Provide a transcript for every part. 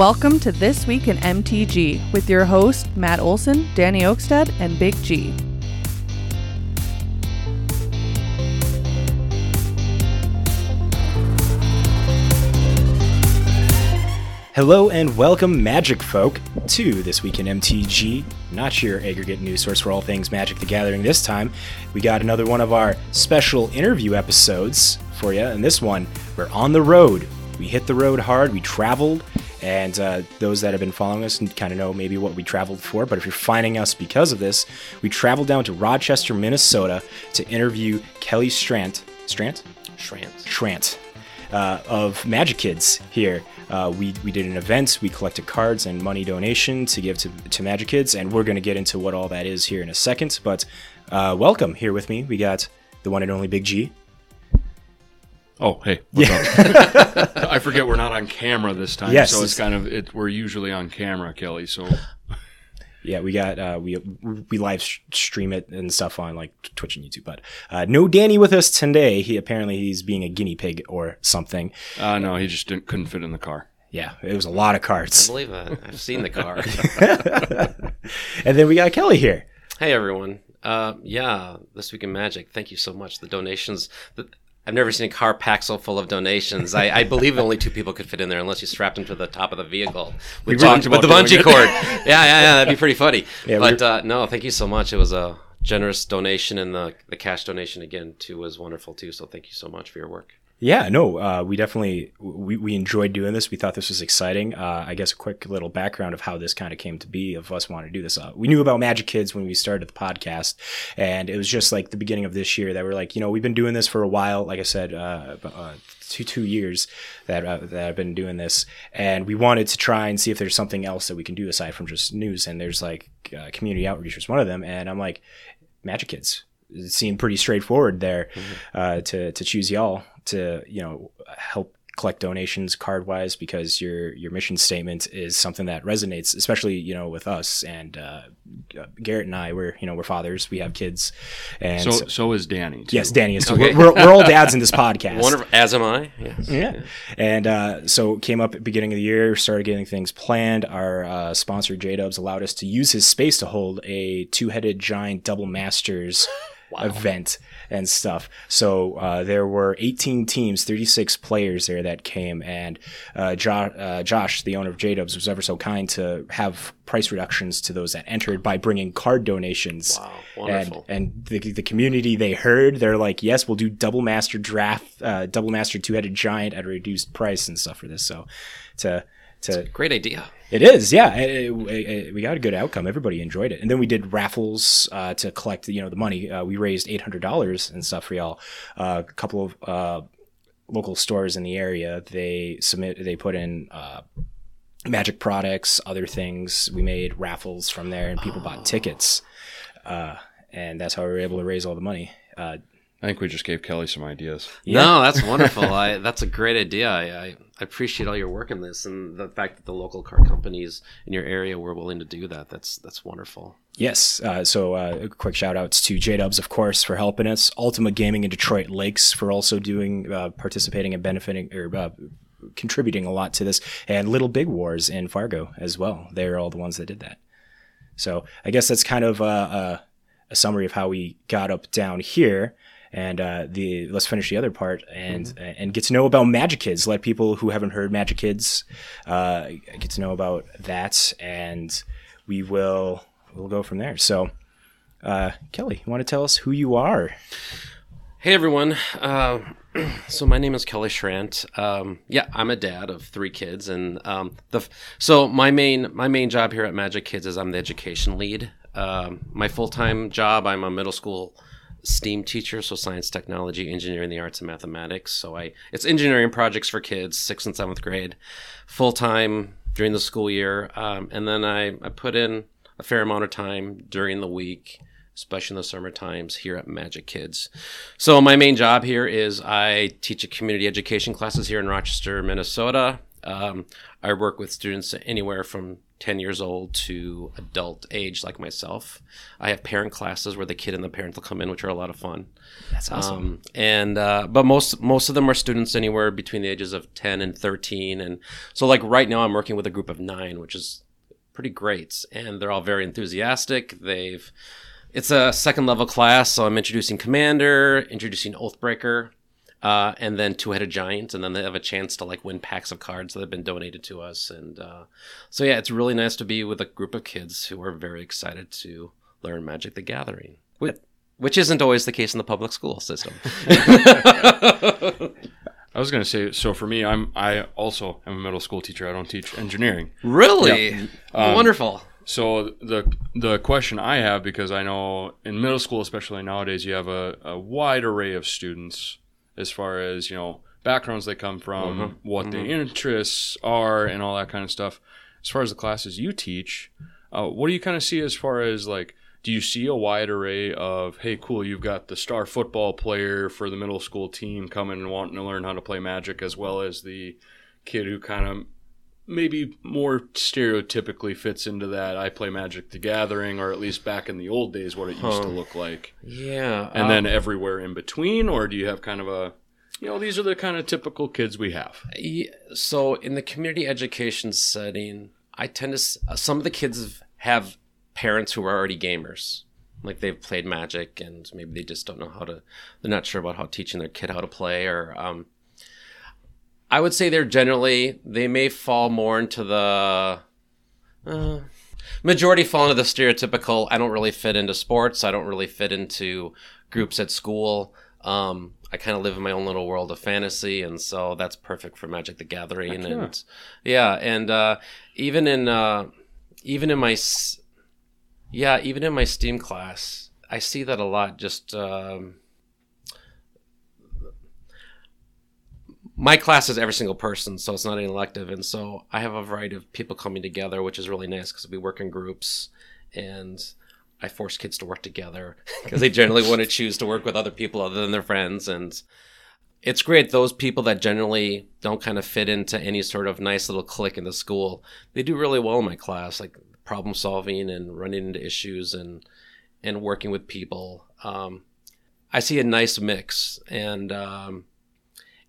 Welcome to This Week in MTG with your host, Matt Olson, Danny Oakstead, and Big G. Hello and welcome, Magic folk, to This Week in MTG, not your aggregate news source for all things Magic the Gathering. This time, we got another one of our special interview episodes for you. And this one, we're on the road. We hit the road hard, we traveled, and uh, those that have been following us kind of know maybe what we traveled for. But if you're finding us because of this, we traveled down to Rochester, Minnesota to interview Kelly Strant. Strant? Shrant. Trant uh, of Magic Kids here. Uh, we, we did an event, we collected cards and money donation to give to, to Magic Kids, and we're going to get into what all that is here in a second. But uh, welcome here with me. We got the one and only Big G. Oh, hey, what's up? I forget we're not on camera this time, Yes, so it's it's- kind of it. We're usually on camera, Kelly. So Yeah, we got uh, we we live stream it and stuff on like Twitch and YouTube. But uh, no Danny with us today. He apparently he's being a guinea pig or something. uh, no, he just didn't, couldn't fit in the car. Yeah, it was a lot of carts. I believe that. I've seen the car. and then we got Kelly here. hey, everyone. Uh, yeah, this week in Magic. Thank you so much. The donations. The, I've never seen a car packed so full of donations. I, I believe only two people could fit in there unless you strapped them to the top of the vehicle. We, talked with about the bungee cord. Yeah, yeah, yeah. That'd be pretty funny. Yeah, but uh, no, thank you so much. It was a generous donation, and the the cash donation again too was wonderful too. So thank you so much for your work. Yeah, no, uh, we definitely we, we enjoyed doing this. We thought this was exciting. Uh, I guess a quick little background of how this kind of came to be of us wanting to do this. Uh, we knew about Magic Kids when we started the podcast, and it was just like the beginning of this year that we're like, you know, we've been doing this for a while. Like I said, uh, uh, two two years that uh, that I've been doing this, and we wanted to try and see if there's something else that we can do aside from just news. And there's like uh, community outreach was one of them, and I'm like, Magic Kids. It seemed pretty straightforward there uh, to to choose y'all to you know help collect donations card wise because your your mission statement is something that resonates especially you know with us and uh, Garrett and I we're you know we're fathers we have kids and So so- so is Danny. Too. yes Danny is too. Okay. we're, we're, we're all dads in this podcast Wonderful. As am I. Yes. yeah. And uh, so came up at the beginning of the year, started getting things planned. Our uh, sponsor, J Dubs, allowed us to use his space to hold a two headed giant double masters event and stuff. So uh, there were 18 teams, 36 players there that came. And uh, jo- uh, Josh, the owner of J Dubs, was ever so kind to have price reductions to those that entered by bringing card donations. Wow. And, Wonderful. and the, the community they heard they're like yes we'll do double master draft uh, double master two-headed giant at a reduced price and stuff for this so to to Great idea. it is yeah. It- it- it- we got a good outcome. Everybody enjoyed it. And then we did raffles uh, to collect you know the money. Uh, we raised $800 and stuff for y'all. Uh, a couple of uh, local stores in the area they submit they put in uh, magic products other things. We made raffles from there and people bought tickets. Uh, and that's how we were able to raise all the money. Uh, I think we just gave Kelly some ideas. Yeah. No, that's wonderful. I that's a great idea. I, I, I appreciate all your work in this and the fact that the local car companies in your area were willing to do that. That's that's wonderful. Yes. Uh, so uh, quick shout outs to J Dubs, of course, for helping us. Ultima Gaming in Detroit Lakes for also doing, uh, participating and benefiting or uh, contributing a lot to this. And Little Big Wars in Fargo as well. They're all the ones that did that. So I guess that's kind of uh, uh, a summary of how we got up down here. And uh, the let's finish the other part and and get to know about Magic Kids. Let people who haven't heard Magic Kids uh, get to know about that, and we will we'll go from there. So, uh, Kelly, you want to tell us who you are? Hey everyone. Uh, so my name is Kelly Schrant. Um, yeah, I'm a dad of three kids, and um, the f- so my main my main job here at Magic Kids is I'm the education lead. Um, my full time job, I'm a middle school STEAM teacher, so science, technology, engineering, the arts, and mathematics. So I it's engineering projects for kids, sixth and seventh grade, full time during the school year, um, and then I, I put in a fair amount of time during the week especially in the summer times here at Magic Kids. So my main job here is I teach a community education classes here in Rochester, Minnesota. Um, I work with students anywhere from 10 years old to adult age, like myself. I have parent classes where the kid and the parent will come in, which are a lot of fun. That's awesome. Um, and uh, but most most of them are students anywhere between the ages of 10 and 13. And so, like right now, I'm working with a group of nine, which is pretty great, and they're all very enthusiastic. They've it's a second level class, so I'm introducing Commander, introducing Oathbreaker, uh, and then Two Headed Giant, and then they have a chance to like win packs of cards that have been donated to us. And uh, so yeah, it's really nice to be with a group of kids who are very excited to learn Magic: The Gathering, which, which isn't always the case in the public school system. I was going to say, so for me, I'm I also am a middle school teacher. I don't teach engineering. really wonderful. So the the question I have because I know in middle school, especially nowadays, you have a, a wide array of students as far as you know backgrounds they come from, what their interests are, and all that kind of stuff. As far as the classes you teach, uh, what do you kind of see as far as like? Do you see a wide array of hey, cool, you've got the star football player for the middle school team coming and wanting to learn how to play Magic, as well as the kid who kind of maybe more stereotypically fits into that I play Magic the Gathering, or at least back in the old days, what it used to look like. Yeah, And um, then everywhere in between, or do you have kind of a, you know, these are the kind of typical kids we have? Yeah, so in the community education setting, I tend to uh, some of the kids have parents who are already gamers. Like they've played Magic and maybe they just don't know how to. They're not sure about how teaching their kid how to play. Or um, I would say they're generally they may fall more into the. Uh, majority fall into the stereotypical. I don't really fit into sports. I don't really fit into groups at school. Um, I kind of live in my own little world of fantasy, and so that's perfect for Magic: The Gathering. Heck yeah. and yeah, and uh, even in uh, even in my yeah, even in my STEAM class, I see that a lot. Just um, my class is every single person, so it's not an elective, and so I have a variety of people coming together, which is really nice because we work in groups, and I force kids to work together because they generally want to choose to work with other people other than their friends, and it's great. Those people that generally don't kind of fit into any sort of nice little clique in the school, they do really well in my class, like problem solving and running into issues and and working with people. Um, I see a nice mix, and um,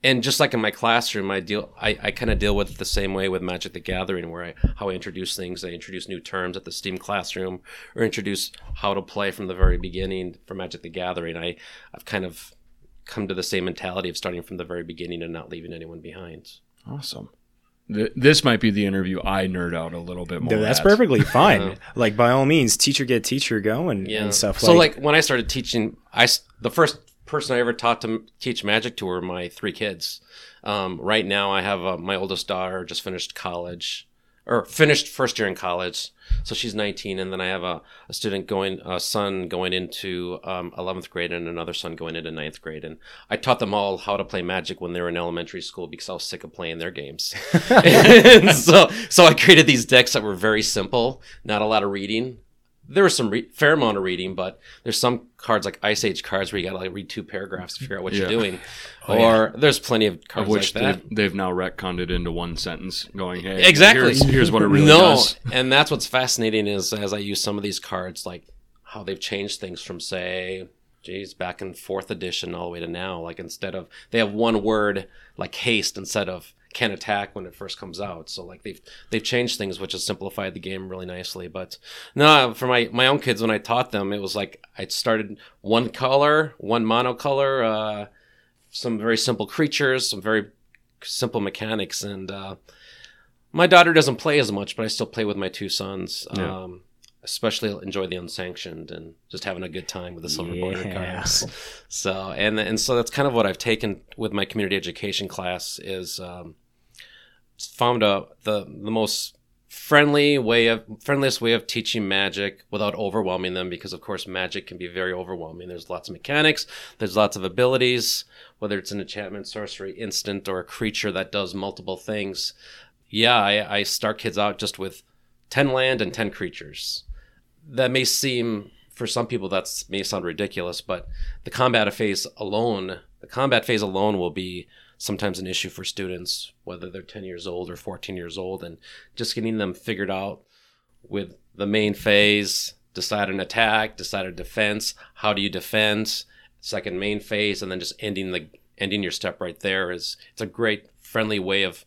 and just like in my classroom, I deal I, I kind of deal with it the same way with Magic: The Gathering, where I how I introduce things. I introduce new terms at the STEAM classroom, or introduce how to play from the very beginning for Magic: The Gathering. I I've kind of come to the same mentality of starting from the very beginning and not leaving anyone behind. Awesome. Th- This might be the interview I nerd out a little bit more. That's at. perfectly fine. like by all means, teacher get teacher going Yeah. and stuff. Like that. So like, when I started teaching, I the first person I ever taught to teach magic to were my three kids. Um, right now, I have uh, my oldest daughter just finished college or finished first year in college, so she's 19, and then I have a, a student going, a son going into um, 11th grade, and another son going into 9th grade, and I taught them all how to play magic when they were in elementary school because I was sick of playing their games. and so, so I created these decks that were very simple, not a lot of reading there was some re- fair amount of reading, but there's some cards like Ice Age cards where you got to like read two paragraphs to figure out what Yeah. you're doing. Oh, or there's plenty of Of cards which like that. they've, they've now retconned it into one sentence, going, "Hey, Exactly. Here's, here's what it really no, does." and that's what's fascinating is as I use some of these cards, like how they've changed things from say, geez, back in fourth edition all the way to now. Like instead of they have one word like haste instead of can attack when it first comes out. So like they've they've changed things, which has simplified the game really nicely. But no, for my my own kids when I taught them, it was like I started one color, one monocolor, uh, some very simple creatures, some very simple mechanics, and uh, my daughter doesn't play as much, but I still play with my two sons. Yeah. Um, especially enjoy the unsanctioned and just having a good time with the silver border cards. So and and so that's kind of what I've taken with my community education class is um, found a the the most friendly way of friendliest way of teaching magic without overwhelming them because of course magic can be very overwhelming. There's lots of mechanics. There's lots of abilities whether it's an enchantment sorcery instant or a creature that does multiple things. Yeah i, I start kids out just with 10 land and 10 creatures. That may seem for some people that may sound ridiculous but the combat phase alone the combat phase alone will be sometimes an issue for students, whether they're 10 years old or 14 years old, and just getting them figured out with the main phase, decide an attack, decide a defense, how do you defend, second main phase, and then just ending the ending your step right there is it's a great friendly way of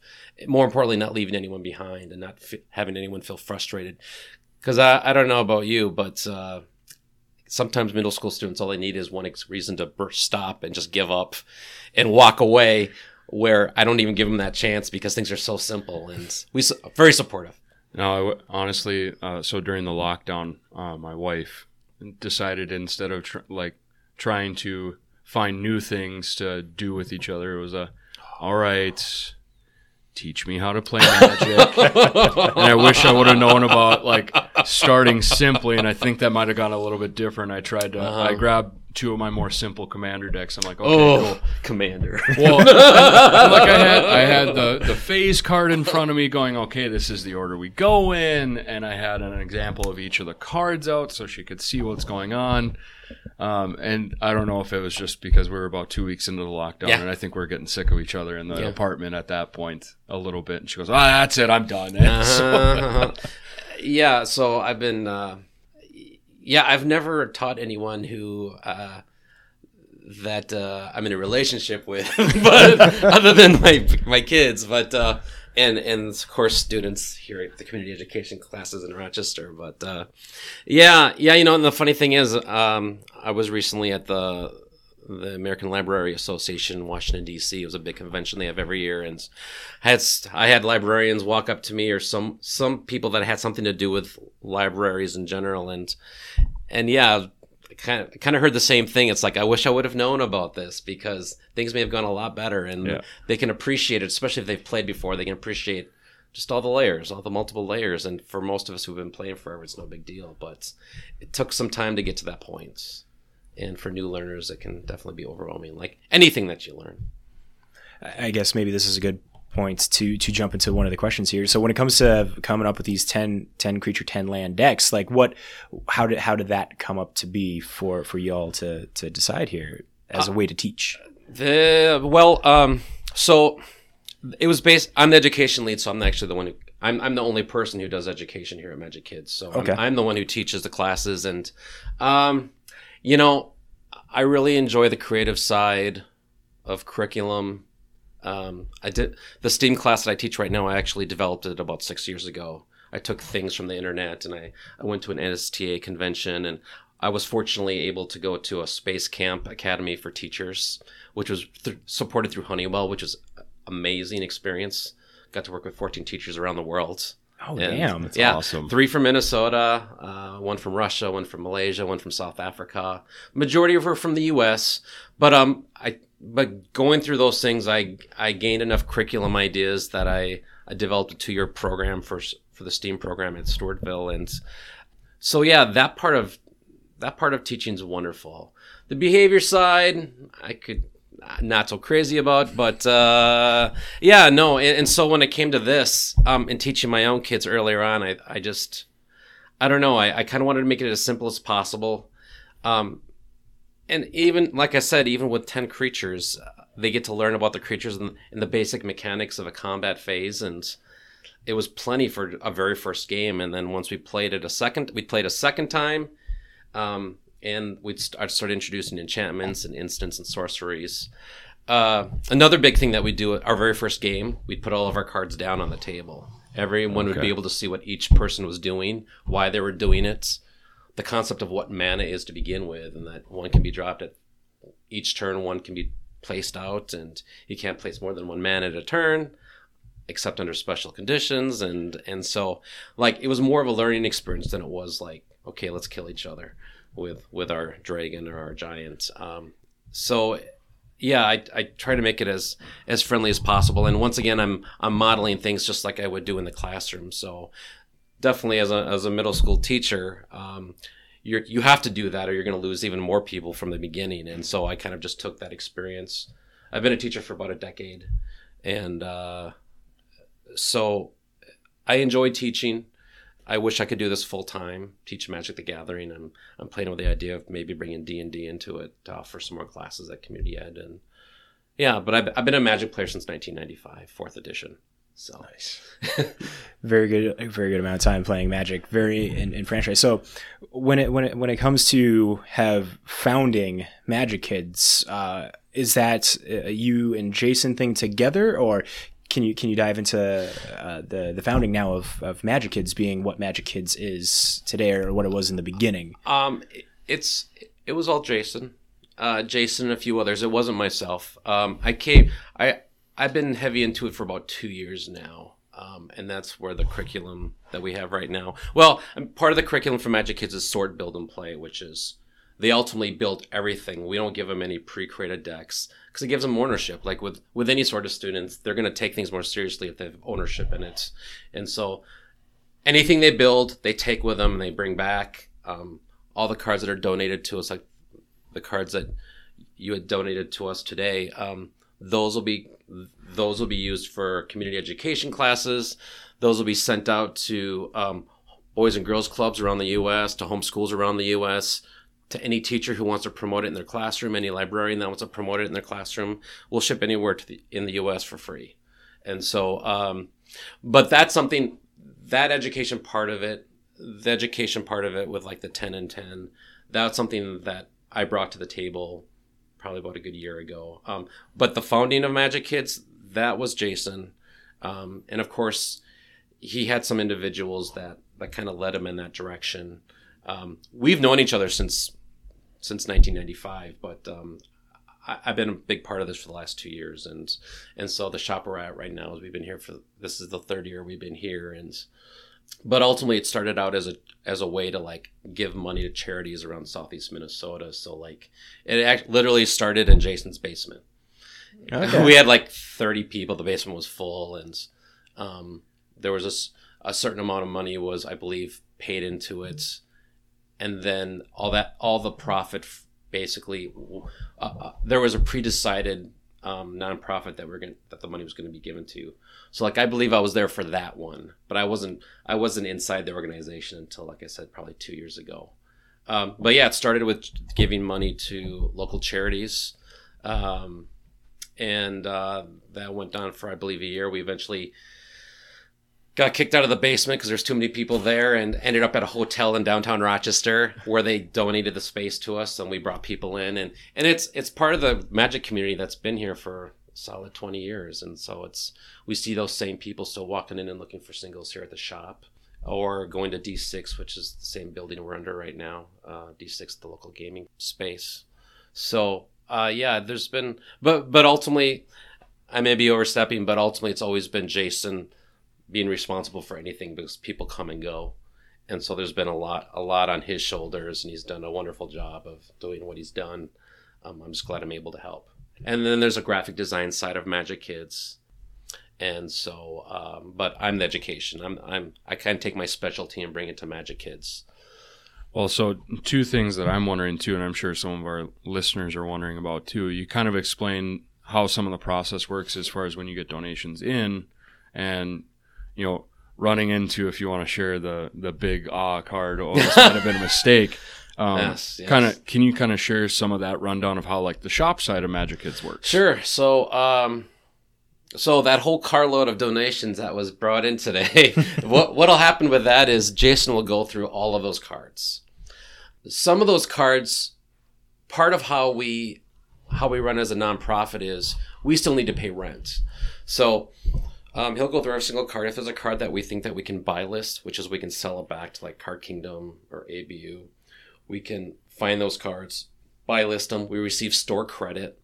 more importantly not leaving anyone behind and not f- having anyone feel frustrated. Because I, I don't know about you but uh, sometimes middle school students all they need is one reason to burst, stop and just give up and walk away where i don't even give them that chance because things are so simple and we very supportive. No, I w- honestly, uh, so during the lockdown, uh, my wife decided instead of tr- like trying to find new things to do with each other, it was a, all right, teach me how to play magic. and I wish I would have known about like starting simply, and I think that might have gone a little bit different. I tried to, I uh-huh. grabbed two of my more simple commander decks. I'm like, okay, cool. oh commander Well, like I had, I had the the phase card in front of me, going, okay, this is the order we go in, and I had an example of each of the cards out so she could see what's going on. Um, and I don't know if it was just because we were about two weeks into the lockdown, Yeah. and I think we are getting sick of each other in the Yeah. apartment at that point a little bit. And she goes, "Ah, that's it, I'm done." And so- Uh-huh. yeah, so I've been, uh, yeah, I've never taught anyone who uh, that uh, I'm in a relationship with, but other than my my kids, but uh, and and of course students here at the community education classes in Rochester. But uh, yeah, yeah, you know, and the funny thing is, um, I was recently at the the American Library Association in Washington D.C. It was a big convention they have every year, and I had I had librarians walk up to me or some some people that had something to do with libraries in general, and and yeah, kind of kind of heard the same thing. It's like I wish I would have known about this because things may have gone a lot better, and Yeah. they can appreciate it, especially if they've played before. They can appreciate just all the layers, all the multiple layers, and for most of us who've been playing forever, it's no big deal. But it took some time to get to that point and for new learners it can definitely be overwhelming like anything that you learn I guess maybe this is a good point to to jump into one of the questions here. So when it comes to coming up with these 10, 10 creature, ten land decks, like what, how did how did that come up to be for for y'all to to decide here as a way to teach? the well um so it was based i'm the education lead so i'm actually the one who i'm, I'm the only person who does education here at magic kids so I'm- I'm, the one who teaches the classes and um you know i really enjoy the creative side of curriculum um, I did the STEAM class that I teach right now. I actually developed it about six years ago. I took things from the internet and I, I went to an NSTA convention and I was fortunately able to go to a space camp academy for teachers, which was th- supported through Honeywell, which was amazing experience. Got to work with 14 teachers around the world. Oh And- damn, that's yeah, awesome. Three from Minnesota, uh, one from Russia, one from Malaysia, one from South Africa. Majority of her from the U.S. But um, I but going through those things, I I gained enough curriculum ideas that I I developed a two year program for for the STEAM program at Stewartville, and so yeah, that part of that part of teaching is wonderful. The behavior side, I could not so crazy about, but uh, yeah, no. And, and so when it came to this, um, and teaching my own kids earlier on, I, I just, I don't know. I, I kind of wanted to make it as simple as possible. Um, and even like I said, even with ten creatures, uh, they get to learn about the creatures and, and the basic mechanics of a combat phase, and it was plenty for a very first game. And then once we played it a second, we played a second time. Um, and we'd st- I'd start introducing enchantments and instants and sorceries. Uh, another big thing that we do at our very first game, we'd put all of our cards down on the table. Everyone would be able to see what each person was doing, why they were doing it, the concept of what mana is to begin with, and that one can be dropped at each turn, one can be placed out, and you can't place more than one mana at a turn except under special conditions and and so like it was more of a learning experience than it was like okay let's kill each other with with our dragon or our giant. Um, so yeah I, I try to make it as as friendly as possible. And once again i'm i'm modeling things just like i would do in the classroom. So definitely as a, as a middle school teacher um, you're, you have to do that or you're going to lose even more people from the beginning. And so i kind of just took that experience. I've been a teacher for about a decade. And uh, so I enjoy teaching. I wish I could do this full time, teach Magic the Gathering. I'm I'm playing with the idea of maybe bringing D and D into it to offer some more classes at community ed, and Yeah, but I've, I've been a Magic player since 1995, fourth edition. So Nice. very good, very good amount of time playing Magic, very in, in franchise. So when it when it when it comes to have founding Magic Kids, uh, is that a you and Jason thing together, or can you can you dive into uh, the the founding now of, of Magic Kids being what Magic Kids is today, or what it was in the beginning? Um, it- it's it was all Jason, uh, Jason and a few others. It wasn't myself. Um, I came. I I've been heavy into it for about two years now. Um, and that's where the curriculum that we have right now. Well, part of the curriculum for Magic Kids is Sword Build and Play, which is they ultimately build everything. We don't give them any pre-created decks because it gives them ownership. Like with with any sort of students, they're going to take things more seriously if they have ownership in it. And so anything they build, they take with them and they bring back. Um, all the cards that are donated to us, like the cards that you had donated to us today, um, those will be those will be used for community education classes. Those will be sent out to um, boys and girls clubs around the U.S., to homeschools around the U.S., to any teacher who wants to promote it in their classroom, any librarian that wants to promote it in their classroom. We'll ship anywhere the, in the U.S. for free. And so, um, but that's something that education part of it, the education part of it with like the 10 and 10, that's something that I brought to the table probably about a good year ago. Um, but the founding of Magic Kids, that was Jason. Um, and of course, he had some individuals that, that kind of led him in that direction. Um, we've known each other since since 1995, but um, I, I've been a big part of this for the last two years, and and so the shop we're at right now is we've been here for this is the third year we've been here, and but ultimately it started out as a as a way to like give money to charities around southeast Minnesota. So like it act, literally started in Jason's basement. we had like 30 people. The basement was full, and um, there was a, a certain amount of money was I believe paid into it, and then all that all the profit basically uh, uh, there was a pre-decided um, nonprofit that we're going that the money was going to be given to. So like I believe I was there for that one, but I wasn't I wasn't inside the organization until like I said probably two years ago. Um, but yeah, it started with giving money to local charities, um, and uh, that went on for I believe a year. We eventually got kicked out of the basement because there's too many people there, and ended up at a hotel in downtown Rochester where they donated the space to us, and we brought people in, and and it's it's part of the magic community that's been here for solid 20 years, and so it's we see those same people still walking in and looking for singles here at the shop. Or going to D6, which is the same building we're under right now. Uh, D6, the local gaming space. So uh, yeah, there's been, but but ultimately, I may be overstepping, but ultimately, it's always been Jason being responsible for anything because people come and go, and so there's been a lot a lot on his shoulders, and he's done a wonderful job of doing what he's done. Um, I'm just glad I'm able to help. And then there's a graphic design side of Magic Kids, and so, um, but I'm the education. I'm I'm I kind of take my specialty and bring it to Magic Kids. Well, so two things that I'm wondering too, and I'm sure some of our listeners are wondering about too. You kind of explain how some of the process works as far as when you get donations in, and you know, running into if you want to share the the big ah card, oh, this might have been a mistake. Um, Yes, yes. Kind of, can you kind of share some of that rundown of how like the shop side of Magic Kids works? Sure. So, um, so that whole carload of donations that was brought in today, what what'll happen with that is Jason will go through all of those cards. Some of those cards, part of how we how we run as a nonprofit is we still need to pay rent. So um, he'll go through every single card. If there's a card that we think that we can buy list, which is we can sell it back to like Card Kingdom or ABU, we can find those cards, buy list them. We receive store credit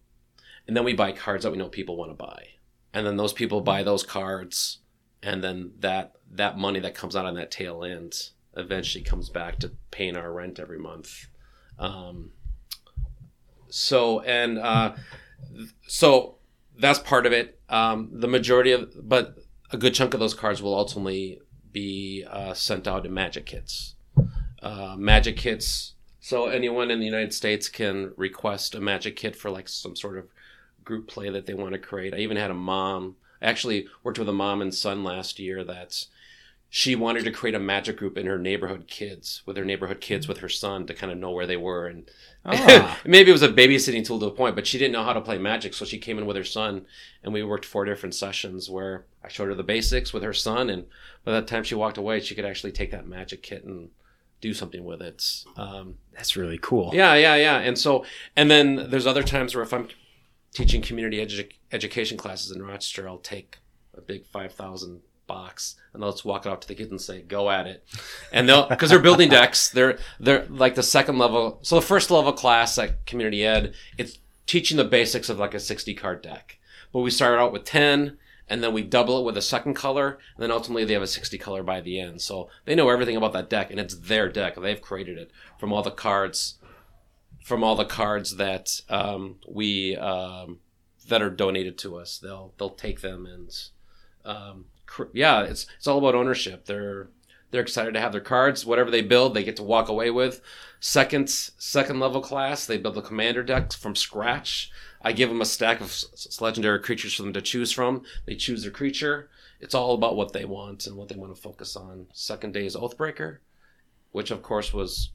and then we buy cards that we know people want to buy and then those people buy those cards and then that that money that comes out on that tail end eventually comes back to paying our rent every month um, so and uh, so that's part of it um, the majority of but a good chunk of those cards will ultimately be uh, sent out to magic kits uh, magic kits so anyone in the united states can request a magic kit for like some sort of group play that they want to create. I even had a mom. I actually worked with a mom and son last year that's she wanted to create a magic group in her neighborhood kids with her neighborhood kids with her son to kind of know where they were and Ah. maybe it was a babysitting tool to a point but she didn't know how to play magic so she came in with her son and we worked four different sessions where i showed her the basics with her son and by the time she walked away she could actually take that magic kit and do something with it um, That's really cool. yeah yeah yeah and so and then there's other times where if i'm teaching community edu- education classes in rochester i'll take a big 5000 box and let's walk it out to the kids and say go at it. And they'll because they're building decks they're they're like the second level so the first level class like community ed it's teaching the basics of like a 60 card deck. But we start out with 10 and then we double it with a second color and then ultimately they have a 60 color by the end. So they know everything about that deck and it's their deck. They've created it from all the cards from all the cards that um, we um, that are donated to us. They'll they'll take them and um, yeah it's it's all about ownership. They're they're excited to have their cards. Whatever they build they get to walk away with. Second second level class they build the commander deck from scratch. I give them a stack of legendary creatures for them to choose from. They choose their creature. It's all about what they want and what they want to focus on. Second day is oathbreaker which of course was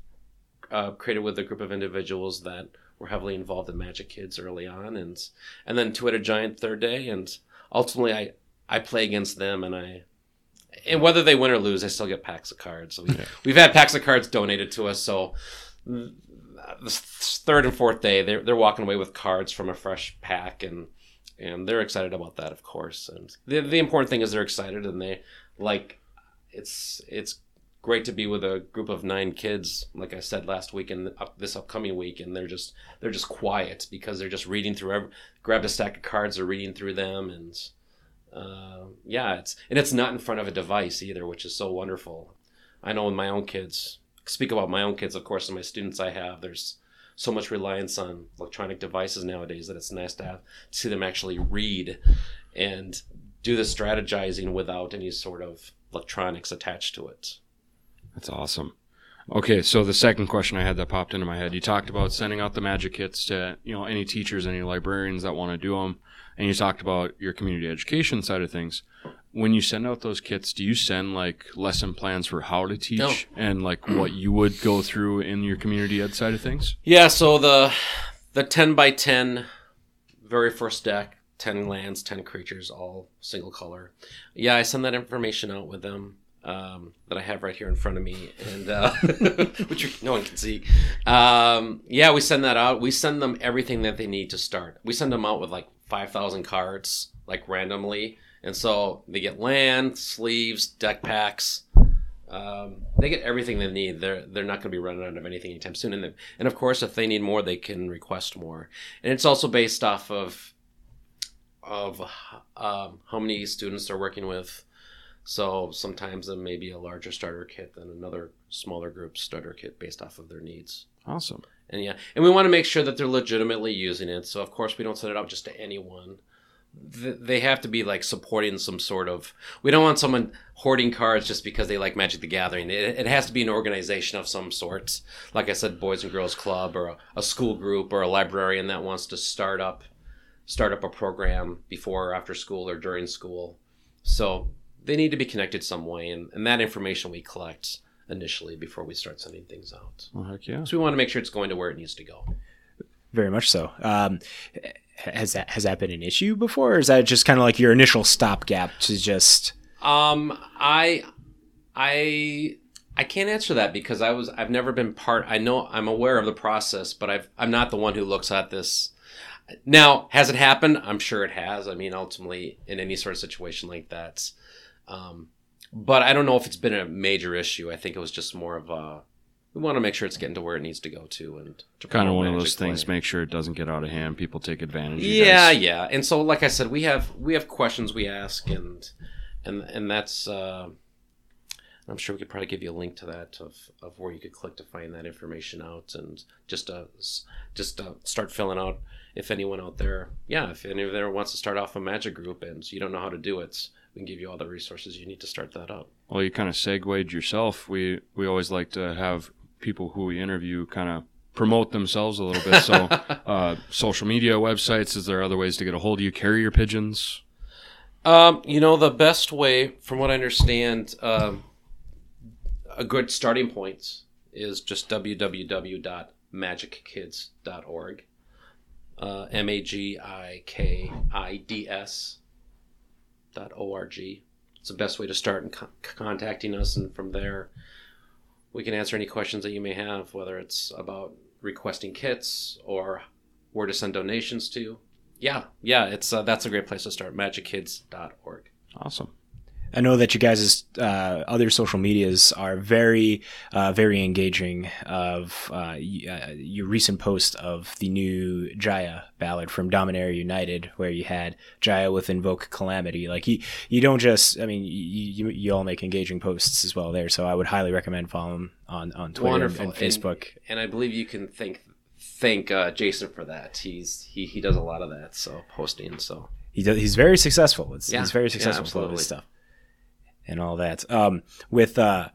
uh, created with a group of individuals that were heavily involved in magic kids early on and and then two-headed giant third day and ultimately i i play against them and i and whether they win or lose, I still get packs of cards. So we, we've had packs of cards donated to us. So the third and fourth day, they're they're walking away with cards from a fresh pack, and and they're excited about that, of course. And the the important thing is they're excited and they like it's it's great to be with a group of nine kids, like I said last week and up, this upcoming week, and they're just they're just quiet because they're just reading through. Every, grabbed a stack of cards, they're reading through them, and uh, yeah, it's and it's not in front of a device either, which is so wonderful. I know with my own kids, speak about my own kids, of course, and my students I have. There's so much reliance on electronic devices nowadays that it's nice to have to see them actually read and do the strategizing without any sort of electronics attached to it. That's awesome. Okay, so the second question I had that popped into my head, you talked about sending out the magic kits to you know any teachers, any librarians that want to do them, and you talked about your community education side of things. When you send out those kits, do you send like lesson plans for how to teach No. and like what you would go through in your community ed side of things? Yeah, so the the ten by ten very first deck, ten lands, ten creatures, all single color. Yeah, I send that information out with them um, that I have right here in front of me, and uh, which no one can see. Um, yeah, we send that out. We send them everything that they need to start. We send them out with like five thousand cards, like randomly, and so they get land, sleeves, deck packs. Um, they get everything they need. They're they're not going to be running out of anything anytime soon. And then, and of course, if they need more, they can request more. And it's also based off of of um, how many students they're working with. So sometimes it may be a larger starter kit than another smaller group starter kit based off of their needs. Awesome. And yeah, and we want to make sure that they're legitimately using it. So of course we don't set it out just to anyone. Th- They have to be like supporting some sort of. We don't want someone hoarding cards just because they like Magic the Gathering. It, it has to be an organization of some sort. Like I said, Boys and Girls Club or a, a school group or a librarian that wants to start up, start up a program before or after school or during school. So they need to be connected some way, and, and that information we collect initially before we start sending things out. Well, heck yeah. So we want to make sure it's going to where it needs to go. Very much so. Um, has that has that been an issue before, or is that just kind of like your initial stopgap to just? Um, I, I, I can't answer that because I was I've never been part. I know I'm aware of the process, but I've I'm not the one who looks at this. Now, has it happened? I'm sure it has. I mean, ultimately, in any sort of situation like that, um, but I don't know if it's been a major issue. I think it was just more of a. We want to make sure it's getting to where it needs to go to, and to Kind of one of those things. play. Make sure it doesn't get out of hand. People take advantage. of yeah guys. yeah and so like i said we have we have questions we ask and and and that's uh i'm sure we could probably give you a link to that of, of where you could click to find that information out and just uh just uh, start filling out if anyone out there yeah if anyone there wants to start off a magic group and you don't know how to do it can give you all the resources you need to start that up Well, you kind of segued yourself. We we always like to have people who we interview kind of promote themselves a little bit. So, uh, social media, websites. Is there other ways to get a hold of you? Carrier pigeons. Um, you know, the best way, from what I understand, um, a good starting point is just www.magickids.org. Uh, M A G I K I D S dot O R G. It's the best way to start in con- contacting us, and from there, we can answer any questions that you may have, whether it's about requesting kits or where to send donations to. Yeah, yeah, it's uh, that's a great place to start. MagicKids.org. Awesome. I know that you guys' uh, other social medias are very, uh, very engaging. Of uh, uh, your recent post of the new Jaya Ballard from Dominaria United, where you had Jaya with Invoke Calamity. Like you, you don't just. I mean, you, you, you all make engaging posts as well there. So I would highly recommend following on on Twitter and- Wonderful. and Facebook. and I believe you can thank thank uh, Jason for that. He's he he does a lot of that, so posting. So he does, he's very successful. It's, Yeah, he's very yeah, successful with all this stuff and all that. Um, with uh,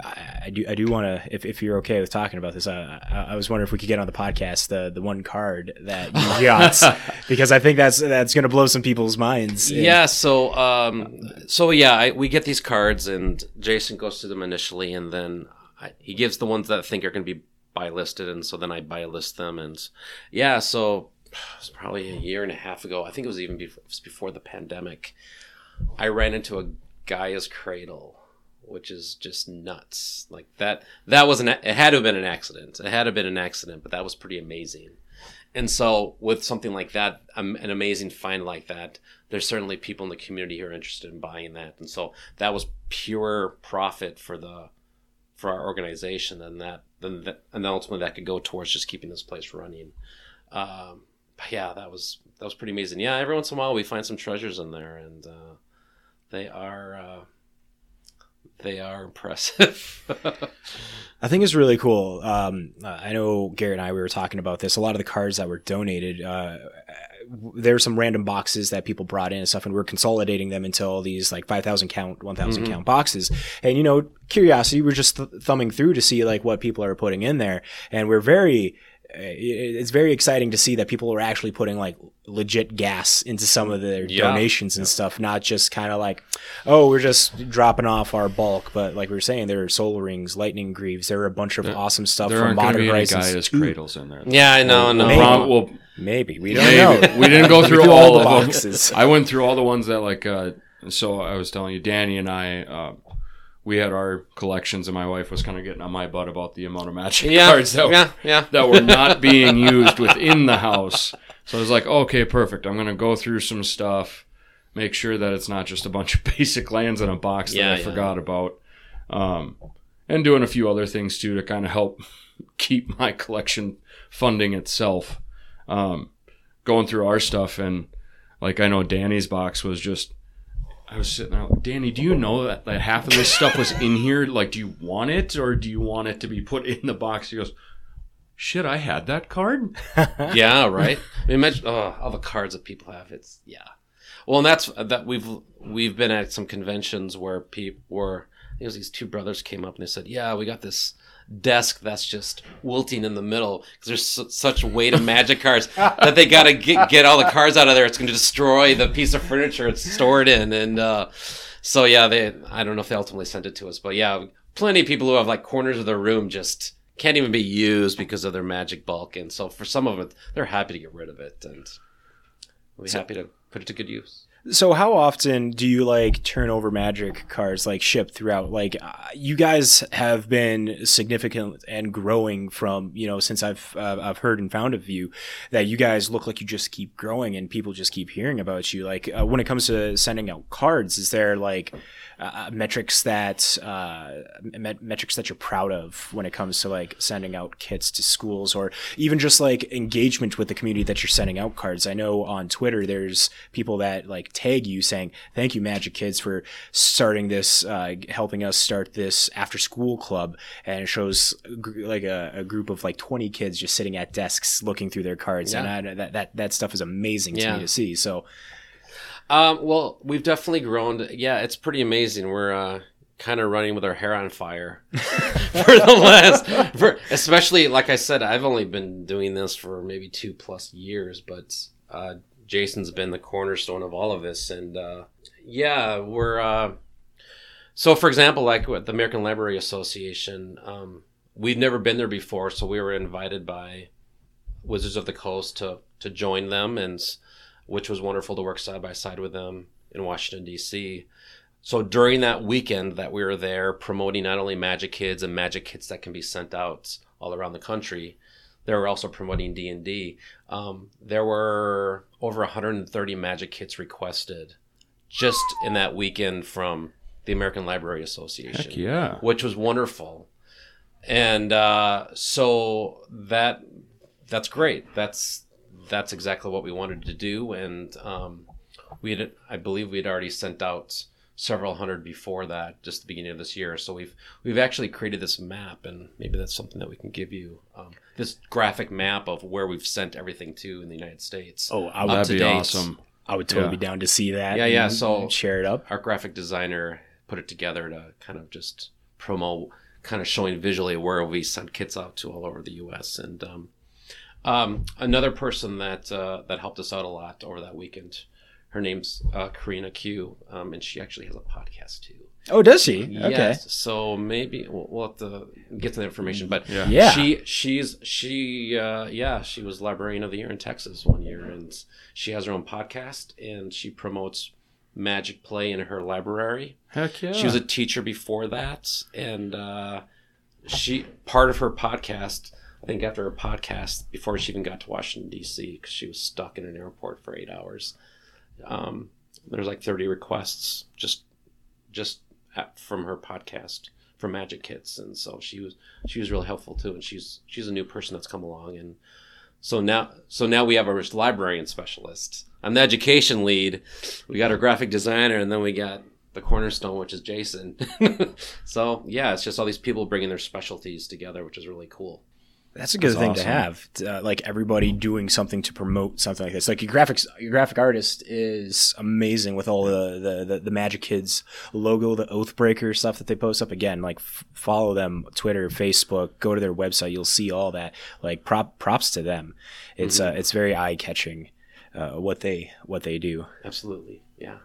I, I do I do want to if, if you're okay with talking about this, uh, I, I was wondering if we could get on the podcast the the one card that you got because I think that's that's going to blow some people's minds. And- yeah, so um, so yeah, I, we get these cards, and Jason goes through them initially, and then I, he gives the ones that I think are going to be buy listed, and so then I buy list them, and yeah, so it was probably a year and a half ago. I think it was even before, it was before the pandemic. I ran into a Gaia's Cradle, which is just nuts. Like that. That was an. It had to have been an accident. It had to have been an accident, but that was pretty amazing. And so, with something like that, um, an amazing find like that, there's certainly people in the community who are interested in buying that. And so, that was pure profit for the for our organization, and that then that, and then ultimately that could go towards just keeping this place running. Um, yeah, that was that was pretty amazing. Yeah, every once in a while we find some treasures in there, and uh, they are uh, they are impressive. I think it's really cool. Um, I know Garrett and I we were talking about this. A lot of the cards that were donated, uh, there were some random boxes that people brought in and stuff, and we're consolidating them into all these like five thousand count, one Mm-hmm. count boxes. And you know, curiosity, we're just th- thumbing through to see like what people are putting in there, and we're very. Uh, it- It's very exciting to see that people are actually putting like legit gas into some of their Yeah. donations and stuff, not just kind of like, oh, we're just dropping off our bulk. But like we were saying, there are Sol Rings, lightning greaves. There are a bunch of awesome stuff There from aren't going to Modern be any Horizons. Gaia's 2. cradles in there. yeah, I know, I know. Maybe. Prom- well, Maybe we don't maybe. know. we didn't go through through all, all the boxes. them. I went through all the ones that like. Uh, so I was telling you, Danny and I, uh, we had our collections, and my wife was kind of getting on my butt about the amount of magic yeah, cards that yeah, yeah. that were not being used within the house. So I was like, okay, perfect. I'm going to go through some stuff, make sure that it's not just a bunch of basic lands in a box that Yeah, I yeah. forgot about. Um, and doing a few other things too to kind of help keep my collection funding itself. Um, going through our stuff and like I know Danny's box was just I was sitting out, Danny, do you know that, that half of this stuff was in here? Like, do you want it or do you want it to be put in the box? He goes, Shit, I had that card. yeah, right. I mean, imagine oh, all the cards that people have. It's yeah. Well, and that's that we've we've been at some conventions where people where it was these two brothers came up and they said, "Yeah, we got this desk that's just wilting in the middle because there's su- such weight of magic cards that they got to get get all the cards out of there. It's going to destroy the piece of furniture it's stored in." And uh, so yeah, they I don't know if they ultimately sent it to us, but yeah, plenty of people who have like corners of their room just can't even be used because of their magic bulk, and so for some of them, they're happy to get rid of it, and we'll be happy to put it to good use. So how often do you like turn over magic cards like shipped throughout? Like uh, you guys have been significant and growing from you know since I've uh, I've heard and found of you that you guys look like you just keep growing and people just keep hearing about you. Like uh, when it comes to sending out cards, is there like uh, metrics that uh, met- metrics that you're proud of when it comes to like sending out kits to schools or even just like engagement with the community that you're sending out cards. I know on Twitter there's people that like tag you saying thank you Magic Kids for starting this, uh, helping us start this after school club, and it shows like a, a group of like 20 kids just sitting at desks looking through their cards, Yeah. and I, that that that stuff is amazing to Yeah. me to see. So Um, well, we've definitely grown. Yeah, it's pretty amazing. We're uh, kind of running with our hair on fire for the last, for especially like I said, I've only been doing this for maybe two plus years, but uh, Jason's been the cornerstone of all of this, and uh, yeah, we're uh, so for example, like with the American Library Association, um, we've never been there before, so we were invited by Wizards of the Coast to to join them, and which was wonderful to work side by side with them in Washington D.C. So during that weekend that we were there promoting not only Magic Kids and Magic Kits that can be sent out all around the country, they were also promoting D and D. Um, there were over 130 Magic Kits requested just in that weekend from the American Library Association Heck yeah. which was wonderful. And uh, so that that's great. That's that's exactly what we wanted to do. And um, we had, I believe, we had already sent out several hundred before that, just the beginning of this year. So we've we've actually created this map, and maybe that's something that we can give you um, this graphic map of where we've sent everything to in the United States. Oh, I would, That'd be date. awesome. I would totally Yeah. be down to see that. Yeah, yeah, and so- share it up. our graphic designer put it together to kind of just promote, kind of showing visually where we sent kits out to all over the U.S. And um, um, another person that uh, that helped us out a lot over that weekend, her name's uh, Karina Q, um, and she actually has a podcast too. Oh, does she? Okay. Yes, so maybe we'll, we'll have to get to the information, but Yeah. Yeah. she she's she uh, yeah she was librarian of the year in Texas one year, and she has her own podcast and she promotes magic play in her library. Heck yeah. She was a teacher before that, and uh, she part of her podcast. I think after her podcast, before she even got to Washington D.C., because she was stuck in an airport for eight hours, um, there's like 30 requests just just from her podcast for Magic Kits, and so she was she was really helpful too. And she's she's a new person that's come along, and so now so now we have our librarian specialist. I'm the education lead. We got our graphic designer, and then we got the cornerstone, which is Jason. so yeah, it's just all these people bringing their specialties together, which is really cool. That's a good That's thing awesome. to have. Uh, like everybody doing something to promote something like this. Like your graphics, your graphic artist is amazing with all the the, the, the Magic Kids logo, the Oathbreaker stuff that they post up. Again, like f- follow them, Twitter, Facebook, go to their website. You'll see all that. Like prop props to them. It's uh, it's very eye catching. Uh, what they what they do. Absolutely, yeah.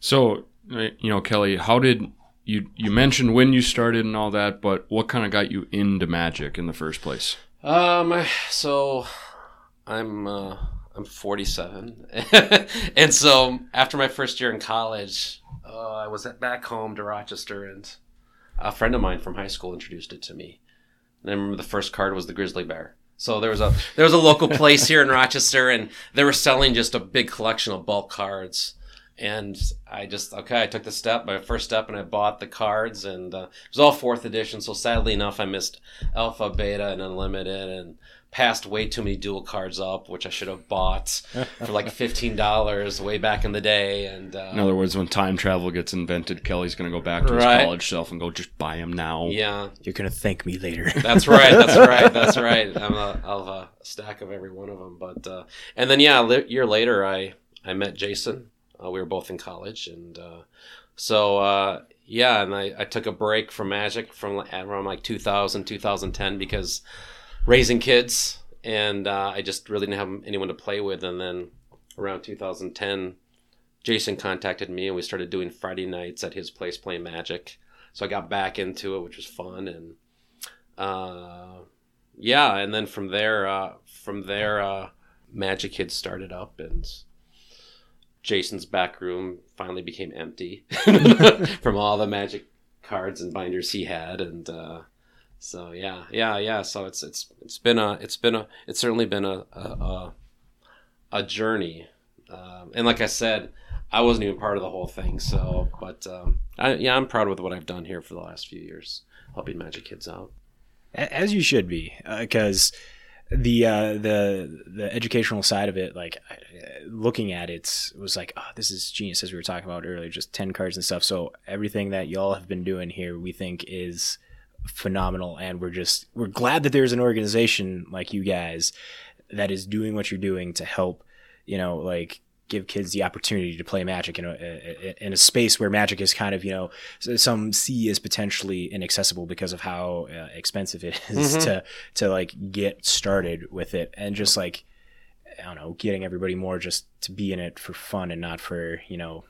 So, uh, you know, Kelly, how did you you mentioned when you started and all that, but what kind of got you into magic in the first place? Um, so I'm uh, I'm 47, and so after my first year in college, uh, I was back home to Rochester, and a friend of mine from high school introduced it to me. And I remember the first card was the grizzly bear. So there was a there was a local place here in Rochester, and they were selling just a big collection of bulk cards. And I just okay, I took the step, my first step, and I bought the cards, and uh, it was all fourth edition. So sadly enough, I missed alpha, beta, and unlimited, and passed way too many dual cards up, which I should have bought for like fifteen dollars way back in the day. And uh, In other words, when time travel gets invented, Kelly's going to go back to his college self and go, just buy them now. yeah, You're gonna thank me later. That's right. That's right. That's right. I'm a, I'll have a stack of every one of them. But uh, and then yeah, a li- year later, I I met Jason. Uh, we were both in college, and uh, so uh, yeah, and I, I took a break from Magic from around like 2000, 2010 because raising kids, and uh, I just really didn't have anyone to play with. And then around 2010, Jason contacted me, and we started doing Friday nights at his place playing Magic. So I got back into it, which was fun, and uh, yeah, and then from there, uh, from there, Magic Kids started up, and Jason's back room finally became empty from all the Magic cards and binders he had, and uh, so yeah, yeah, yeah. So it's it's it's been a it's been a it's certainly been a a, a, a journey, um, and like I said. I wasn't even part of the whole thing, so but um, I, yeah, I'm proud with what I've done here for the last few years, helping Magic Kids out. As you should be because the uh, the the educational side of it like uh, looking at it was like oh this is genius as we were talking about earlier just 10 cards and stuff. So everything that y'all have been doing here we think is phenomenal and we're just we're glad that there's an organization like you guys that is doing what you're doing to help you know like give kids the opportunity to play magic in a in a space where magic is kind of you know some see is potentially inaccessible because of how uh, expensive it is Mhm. to to like get started with it and just like I don't know getting everybody more just to be in it for fun and not for you know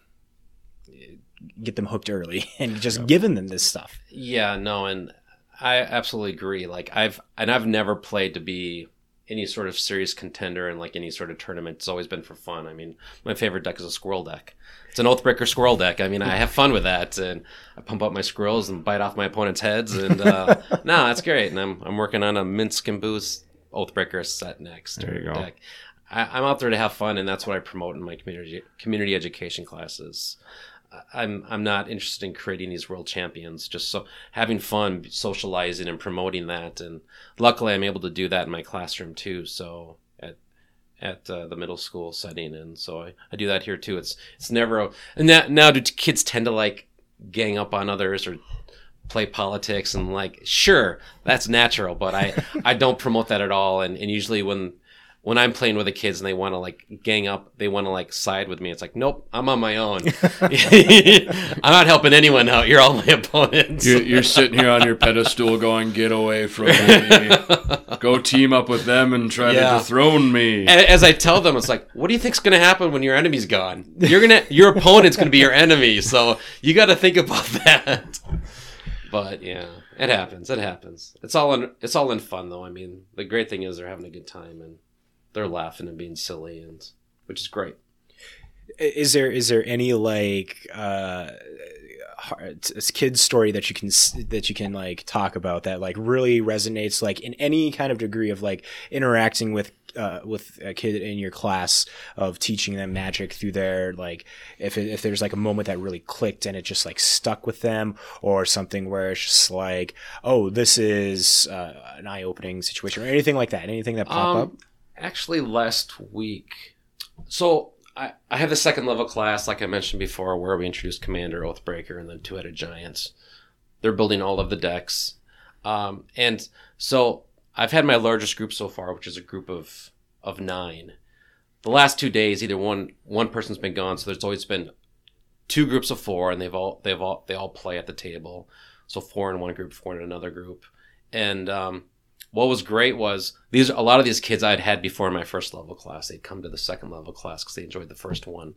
get them hooked early and just giving them this stuff. Yeah, no, and I absolutely agree. Like I've and I've never played to be any sort of serious contender in like any sort of tournament. It's always been for fun. I mean, my favorite deck is a squirrel deck. It's an Oathbreaker squirrel deck. I mean, I have fun with that, and I pump up my squirrels and bite off my opponent's heads, and uh, no, that's great. And I'm I'm working on a Minsc and Boost Oathbreaker set next. There you go. Deck. I, I'm out there to have fun, and that's what I promote in my community community education classes. I'm I'm not interested in creating these world champions. Just so having fun, socializing, and promoting that. And luckily, I'm able to do that in my classroom too. So at at uh, the middle school setting, and so I, I do that here too. It's it's never a, and that, now do kids tend to like gang up on others or play politics and like sure that's natural but i i don't promote that at all and, and usually when when I'm playing with the kids and they want to like gang up, they want to like side with me. It's like, nope, I'm on my own. I'm not helping anyone out. You're all my opponents. You're, you're sitting here on your pedestal going, get away from me. Go team up with them and try Yeah. to dethrone me. And as I tell them, it's like, what do you think's going to happen when your enemy's gone? You're gonna, your opponent's going to be your enemy. So you got to think about that. But yeah, it happens. It happens. It's all in, it's all in fun though. I mean, the great thing is they're having a good time and they're laughing and being silly and which is great. is there is there any like uh hard- kid story that you can that you can like talk about that like really resonates like in any kind of degree of like interacting with uh, with a kid in your class of teaching them magic through their like if it, if there's like a moment that really clicked and it just like stuck with them or something where it's just like oh this is uh, an eye opening situation or anything like that anything that pop Um, up Actually, last week. So I, I have the second level class, like I mentioned before, where we introduced Commander, Oathbreaker, and then Two Headed Giants. They're building all of the decks. Um, and so I've had my largest group so far, which is a group of, of nine. The last two days, either one one person's been gone, so there's always been two groups of four, and they've all they've all they all play at the table. So four in one group, four in another group, and um, what was great was these a lot of these kids I'd had before in my first level class. They'd come to the second level class because they enjoyed the first one,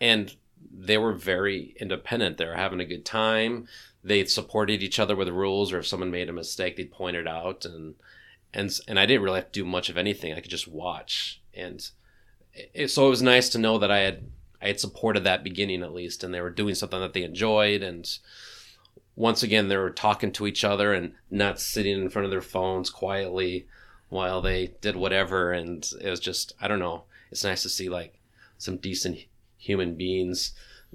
and they were very independent. They were having a good time. They supported each other with rules, or if someone made a mistake, they'd point it out, and and and I didn't really have to do much of anything. I could just watch, and it, so it was nice to know that I had I had supported that beginning at least, and they were doing something that they enjoyed, and once again they were talking to each other and not sitting in front of their phones quietly while they did whatever. And it was just i don't know. It's nice to see like some decent human beings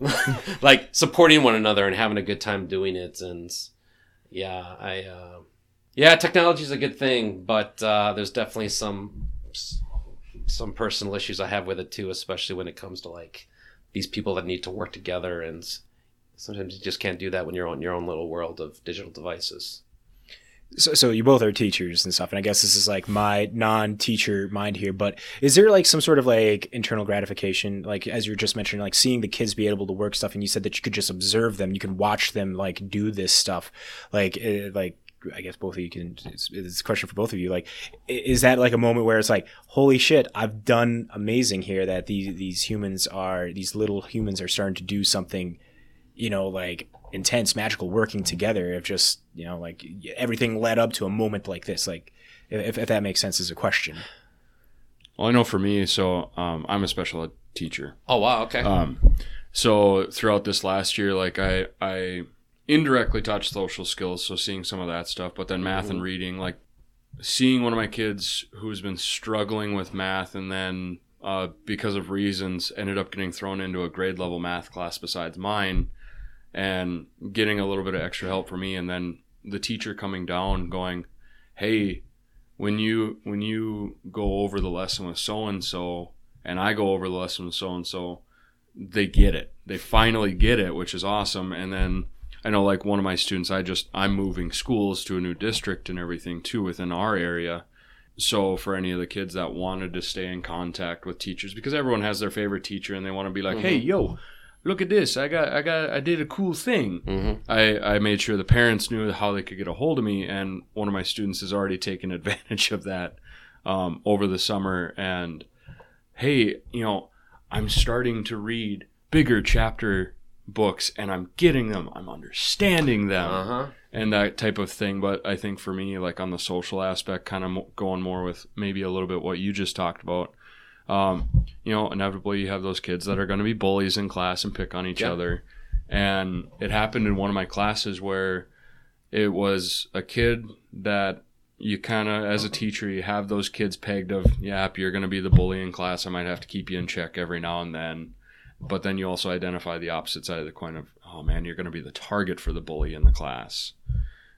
like supporting one another and having a good time doing it. And yeah i uh yeah technology is a good thing but uh there's definitely some some personal issues i have with it too especially when it comes to like these people that need to work together and sometimes you just can't do that when you're on your own little world of digital devices. so, so you both are teachers and stuff and i guess this is like my non-teacher mind here but is there like some sort of like internal gratification like as you were just mentioning like seeing the kids be able to work stuff and you said that you could just observe them you can watch them like do this stuff like uh, like I guess both of you can. It's, it's a question for both of you. Like, is that like a moment where it's like, holy shit, I've done amazing here. That these these humans are these little humans are starting to do something, you know, like intense, magical, working together. If just you know, like everything led up to a moment like this. Like, if, if that makes sense as a question. Well, I know for me, so um, I'm a special ed teacher. Oh wow, okay. Um, so throughout this last year, like I, I indirectly touched social skills, so seeing some of that stuff, but then math and reading, like seeing one of my kids who's been struggling with math and then uh, because of reasons ended up getting thrown into a grade level math class besides mine and getting a little bit of extra help for me and then the teacher coming down going hey when you when you go over the lesson with so and so and I go over the lesson with so and so they get it. They finally get it, which is awesome. And then I know like one of my students, I just I'm moving schools to a new district and everything too within our area. So for any of the kids that wanted to stay in contact with teachers, because everyone has their favorite teacher and they want to be like, hey, mm-hmm. yo, look at this, I got I got I did a cool thing. Mhm. I I made sure the parents knew how they could get a hold of me, and one of my students has already taken advantage of that um, over the summer. And hey, you know, I'm starting to read bigger chapter books and I'm getting them, I'm understanding them, Uh huh. and that type of thing. But I think for me, like on the social aspect, kind of going more with maybe a little bit what you just talked about. Um, you know, inevitably you have those kids that are going to be bullies in class and pick on each Yeah. other. And it happened in one of my classes where it was a kid that you kind of, as a teacher, you have those kids pegged of, yep, you're going to be the bully in class. I might have to keep you in check every now and then. But then you also identify the opposite side of the coin of, oh man, you're going to be the target for the bully in the class.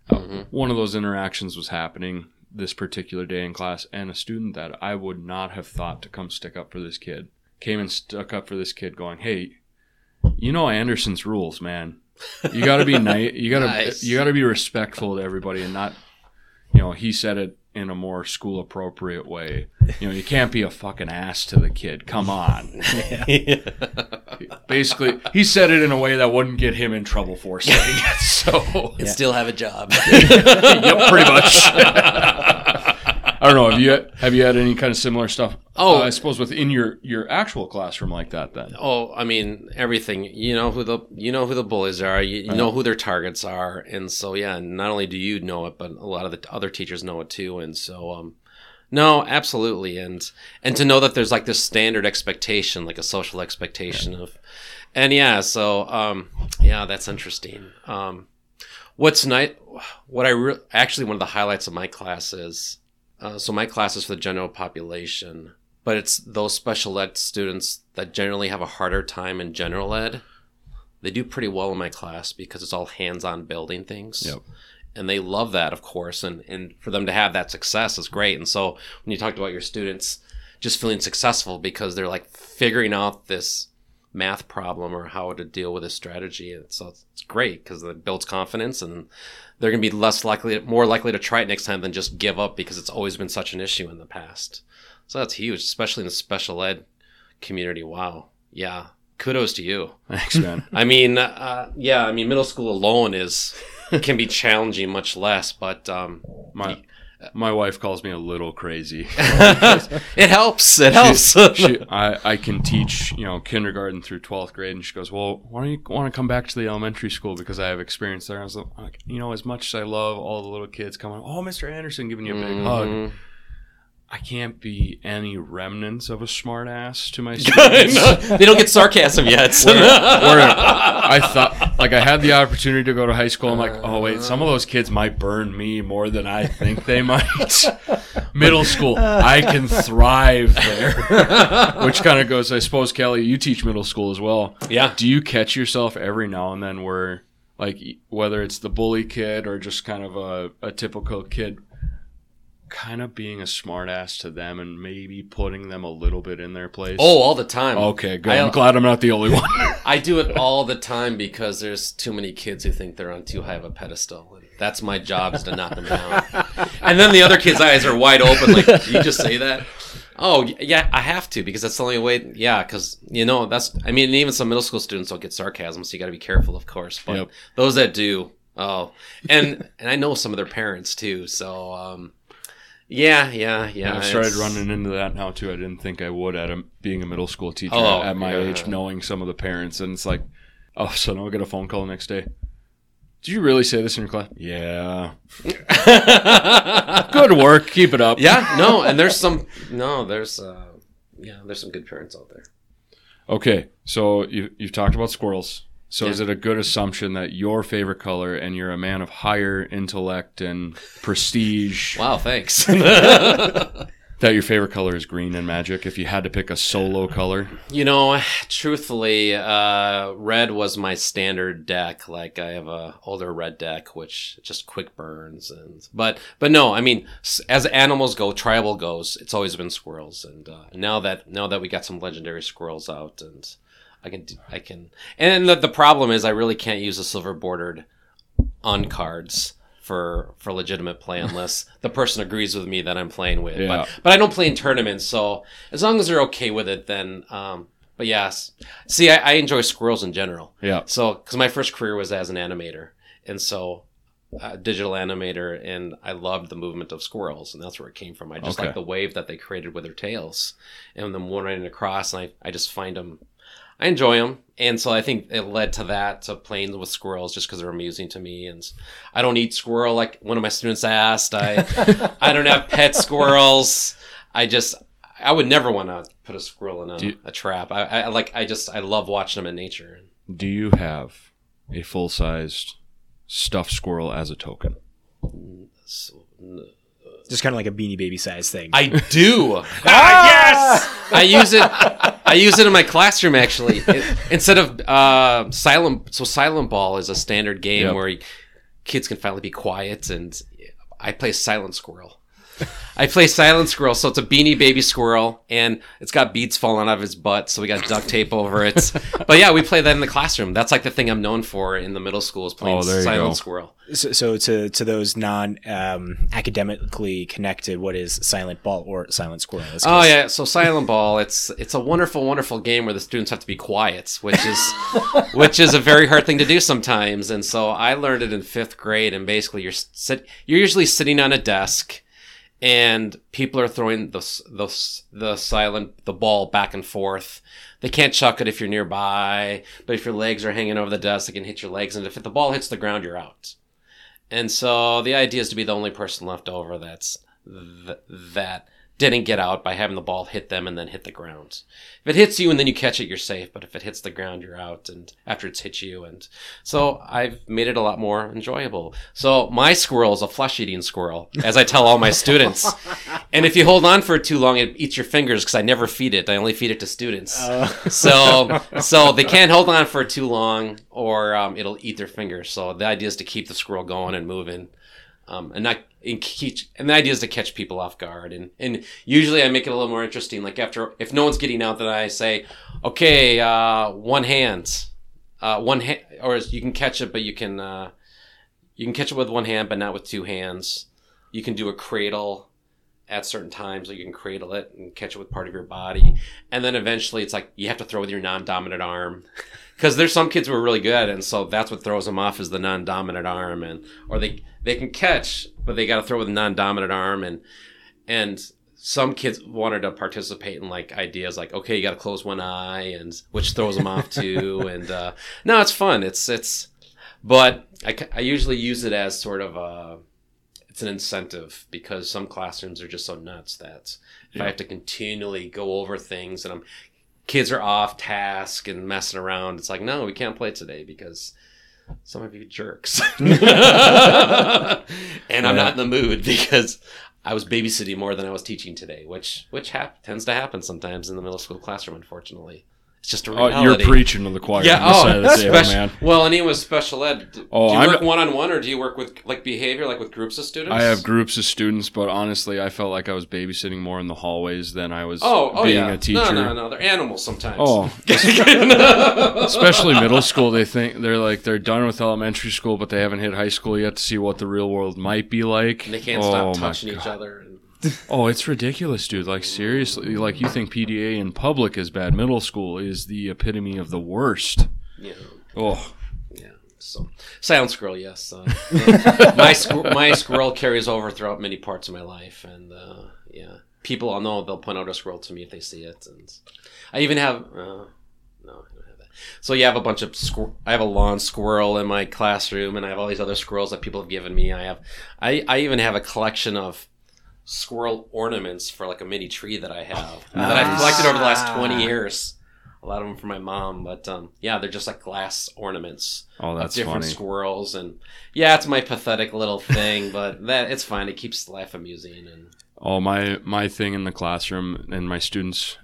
Uh, Mhm. one of those interactions was happening this particular day in class, and a student that I would not have thought to come stick up for this kid came and stuck up for this kid, going, "Hey, you know Anderson's rules, man. You got to be nice. You got to Nice. you got to be respectful to everybody, and not, you know." He said it in a more school appropriate way. You know, you can't be a fucking ass to the kid. Come on. Basically, he said it in a way that wouldn't get him in trouble for saying it. So And still have a job. yep, pretty much. I don't know. Have you have you had any kind of similar stuff? Oh. uh, I suppose within your your actual classroom like that. Then Oh, I mean everything. You know who the you know who the bullies are. You, you know who their targets are, and so yeah. Not only do you know it, but a lot of the other teachers know it too. And so, um, no, absolutely, and and to know that there's like this standard expectation, like a social expectation of, and yeah. So, um, yeah, that's interesting. Um, what's nice, what I re- actually one of the highlights of my class is, uh, so my class is for the general population but it's those special ed students that generally have a harder time in general ed. They do pretty well in my class because it's all hands-on building things. Yep. And they love that, of course, and and for them to have that success is great. And so when you talked about your students just feeling successful because they're like figuring out this math problem or how to deal with a strategy, and so it's, it's great because it builds confidence and they're going to be less likely, more likely to try it next time than just give up because it's always been such an issue in the past. So that's huge, especially in the special ed community. Wow. Yeah. Kudos to you. thanks, man. I mean, uh, yeah, I mean, middle school alone is can be challenging, much less, but um, My my wife calls me a little crazy. it helps. It helps. she, I, I can teach, you know, kindergarten through 12th grade. And she goes, well, why don't you want to come back to the elementary school? Because I have experience there. I was like, you know, as much as I love all the little kids coming, oh, Mr. Anderson giving you a big hug. Mm-hmm. I can't be any remnants of a smart ass to my students. they don't get sarcasm yet. where, where I thought, like, I had the opportunity to go to high school. I'm like, oh wait, some of those kids might burn me more than I think they might. Middle school, I can thrive there. Which kind of goes, I suppose, Kelly, you teach middle school as well. yeah. Do you catch yourself every now and then where, like, whether it's the bully kid or just kind of a, a typical kid, kind of being a smart ass to them and maybe putting them a little bit in their place? Oh, all the time. Okay, good. I- I'm glad I'm not the only one. I do it all the time because there's too many kids who think they're on too high of a pedestal. That's my job is to knock them down. And then the other kids' eyes are wide open. Like, you just say that? Oh, yeah, I have to because that's the only way. Yeah, because you know that's. I mean, even some middle school students don't get sarcasm, so you got to be careful, of course. But Yep. those that do, oh, and and I know some of their parents too. So, um, yeah, yeah, yeah. I've started it's- running into that now too. I didn't think I would at a, being a middle school teacher Oh, at my yeah. age, knowing some of the parents, and it's like, oh, so now I get a phone call the next day. Did you really say this in your class? Yeah. Good work. Keep it up. yeah, no, and there's some no, there's uh, yeah, there's some good parents out there. Okay, so you you've talked about squirrels. So Yeah. is it a good assumption that your favorite color, and you're a man of higher intellect and prestige, Wow, thanks. that your favorite color is green in Magic? If you had to pick a solo color, you know, truthfully, uh, red was my standard deck. Like I have a older red deck, which just quick burns, and but but no, I mean, as animals go, tribal goes, it's always been squirrels, and uh, now that now that we got some legendary squirrels out, and I can I can, and the, the problem is I really can't use the silver bordered on cards. For, for legitimate play unless the person agrees with me that I'm playing with. Yeah. But but I don't play in tournaments, so as long as they're okay with it, then. Um, but yes, see, I, I enjoy squirrels in general. yeah, So because my first career was as an animator, and so uh, digital animator, and I loved the movement of squirrels, and that's where it came from. I just Okay. like the wave that they created with their tails, and them running across, and I I just find them. I enjoy them. And so I think it led to that, to playing with squirrels just because they're amusing to me. And I don't eat squirrel like one of my students asked. I, I don't have pet squirrels. I just, I would never want to put a squirrel in a, you- a trap. I, I like, I just, I love watching them in nature. Do you have a full sized stuffed squirrel as a token? So, Just kind of like a beanie baby size thing. I do. ah, yes. I use it. I use it in my classroom actually. It- instead of uh, silent, so silent ball is a standard game Yep. where kids can finally be quiet, and I play silent squirrel. I play silent squirrel, so it's a beanie baby squirrel, and it's got beads falling out of his butt, so we got duct tape over it. But yeah, we play that in the classroom. That's like the thing I'm known for in the middle school is playing Oh, silent go. squirrel. So, so to to those non um, academically connected, what is silent ball or silent squirrel? in this Oh yeah, so Silent Ball, it's it's a wonderful, wonderful game where the students have to be quiet, which is which is a very hard thing to do sometimes. And so I learned it in fifth grade, and basically you're sit you're usually sitting on a desk, and people are throwing the the the silent the ball back and forth. They can't chuck it if you're nearby, but if your legs are hanging over the desk, it can hit your legs, and if the ball hits the ground, you're out. And so the idea is to be the only person left over that's th- that didn't get out by having the ball hit them and then hit the ground. If it hits you and then you catch it, you're safe. But if it hits the ground, you're out. And after it's hit you, and so I've made it a lot more enjoyable. So my squirrel is a flesh-eating squirrel, as I tell all my students. And if you hold on for it too long, it eats your fingers because I never feed it. I only feed it to students. So so they can't hold on for too long, or um, it'll eat their fingers. So the idea is to keep the squirrel going and moving um, and not and, keep, and the idea is to catch people off guard. And and usually I make it a little more interesting like after if no one's getting out then I say okay uh, one hand uh, one hand or you can catch it but you can uh, you can catch it with one hand but not with two hands. You can do a cradle at certain times or you can cradle it and catch it with part of your body. And then eventually it's like you have to throw with your non-dominant arm. Because there's some kids who are really good and so that's what throws them off is the non-dominant arm and or they they can catch but they got to throw with a non-dominant arm and and some kids wanted to participate in like ideas like okay you got to close one eye and which throws them off too and uh no it's fun. It's it's but I, I usually use it as sort of a it's an incentive because some classrooms are just so nuts that if I have to continually go over things and I'm kids are off task and messing around, it's like no, we can't play today because some of you jerks, and I'm not in the mood because I was babysitting more than I was teaching today, which which hap- tends to happen sometimes in the middle school classroom. Unfortunately, it's just a Oh, reality. you're preaching to the choir. Yeah, oh, side of the oh, table, spec- man. well, and he was special ed, do, Oh, do you I'm- work one on one or do you work with like behavior, like with groups of students? I have groups of students, but honestly, I felt like I was babysitting more in the hallways than I was Oh, oh being yeah. a teacher. No, no, no. They're animals sometimes. Oh, especially middle school. They think they're like they're done with elementary school, but they haven't hit high school yet to see what the real world might be like. And they can't oh, stop touching each other. Oh, it's ridiculous, dude. Like seriously, like you think PDA in public is bad. Middle school is the epitome of the worst. know, Oh, yeah. So, silent squirrel, yes. Uh, my squ- my squirrel carries over throughout many parts of my life, and uh, yeah, people all know they'll point out a squirrel to me if they see it, and I even have. Uh, no, I don't. So you have a bunch of squir- I have a lawn squirrel in my classroom, and I have all these other squirrels that people have given me. I have, I, I even have a collection of squirrel ornaments for like a mini tree that I have that I've collected over the last twenty years. A lot of them from my mom, but um, yeah, they're just like glass ornaments oh, of different funny. squirrels, and yeah, it's my pathetic little thing, but that it's fine. It keeps life amusing, and Oh, my my thing in the classroom and my students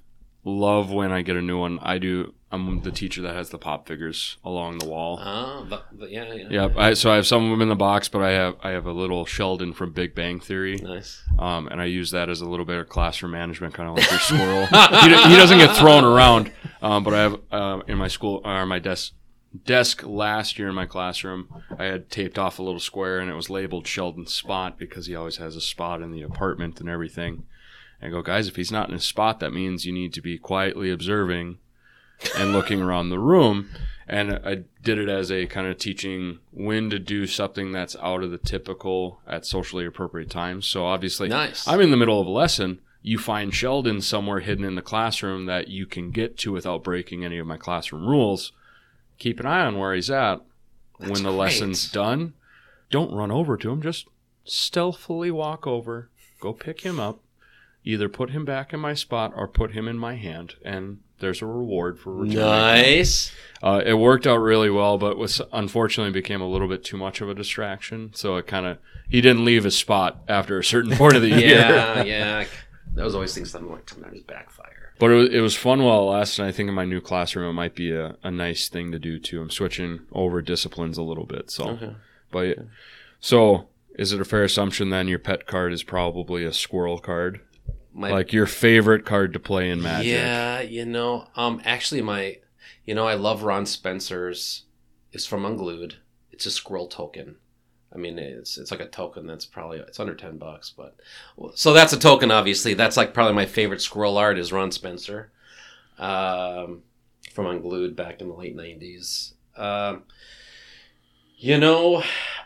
love when I get a new one. I do. I'm the teacher that has the pop figures along the wall. oh, but, but yeah, yeah, Yep. I, so I have some of them in the box, but I have I have a little Sheldon from Big Bang Theory, nice. um, and I use that as a little bit of classroom management, kind of like your squirrel. he, he doesn't get thrown around, um, but I have uh, in my school or my desk desk last year in my classroom, I had taped off a little square and it was labeled Sheldon's Spot because he always has a spot in the apartment and everything. And I go, guys, if he's not in a spot, that means you need to be quietly observing and looking around the room. And I did it as a kind of teaching when to do something that's out of the typical at socially appropriate times. So obviously, Nice. I'm in the middle of a lesson. you find Sheldon somewhere hidden in the classroom that you can get to without breaking any of my classroom rules. Keep an eye on where he's at. That's when the great. lesson's done, don't run over to him. Just stealthily walk over, go pick him up, either put him back in my spot or put him in my hand, and there's a reward for returning. Nice. Uh, it worked out really well, but was unfortunately became a little bit too much of a distraction. So it kind of he didn't leave his spot after a certain point of the year. Yeah, yeah. That was always things that like sometimes backfire. But it was, it was fun while it lasted. I think in my new classroom, it might be a, a nice thing to do too. I'm switching over disciplines a little bit. So, Okay. but so is it a fair assumption then your pet card is probably a squirrel card, My like your favorite card to play in Magic? Yeah, you know, um, actually, my, you know, I love Ron Spencer's. It's from Unglued. It's a squirrel token. I mean, it's it's like a token that's probably it's under ten bucks, but so that's a token. Obviously, that's like probably my favorite squirrel art is Ron Spencer, um, from Unglued back in the late nineties. Um, you know,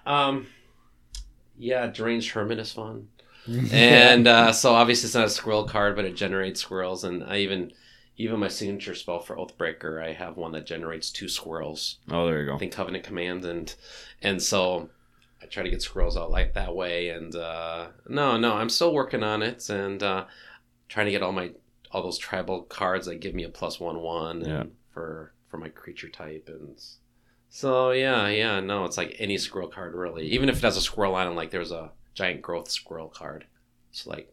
um, yeah, Deranged Hermit is fun and uh, so obviously it's not a squirrel card, but it generates squirrels. And I even even my signature spell for Oathbreaker, I have one that generates two squirrels. Oh, there you I go. think Covenant Command, and and so I try to get squirrels out like that way. And uh, no, no, I'm still working on it and uh, trying to get all my all those tribal cards that give me a plus one one Yeah. and for for my creature type and. So yeah, yeah, no, it's like any squirrel card really. Even if it has a squirrel on it, like there's a giant growth squirrel card. So like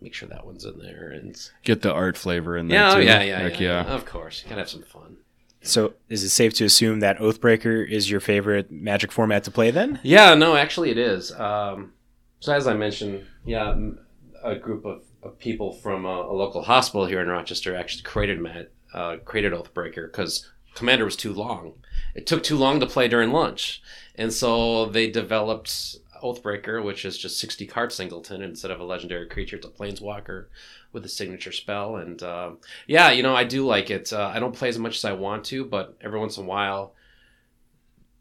make sure that one's in there and Get the art flavor in there yeah, oh, too. yeah, yeah, Heck yeah, yeah. Of course, you gotta have some fun. So, is it safe to assume that Oathbreaker is your favorite Magic format to play? Then, Yeah, no, actually it is. Um, so as I mentioned, yeah, m- a group of, of people from a, a local hospital here in Rochester actually created Matt, uh, created Oathbreaker because Commander was too long. It took too long to play during lunch, and so they developed Oathbreaker, which is just sixty card singleton instead of a legendary creature. It's a planeswalker with a signature spell, and um yeah, you know I do like it. Uh, I don't play as much as I want to, but every once in a while.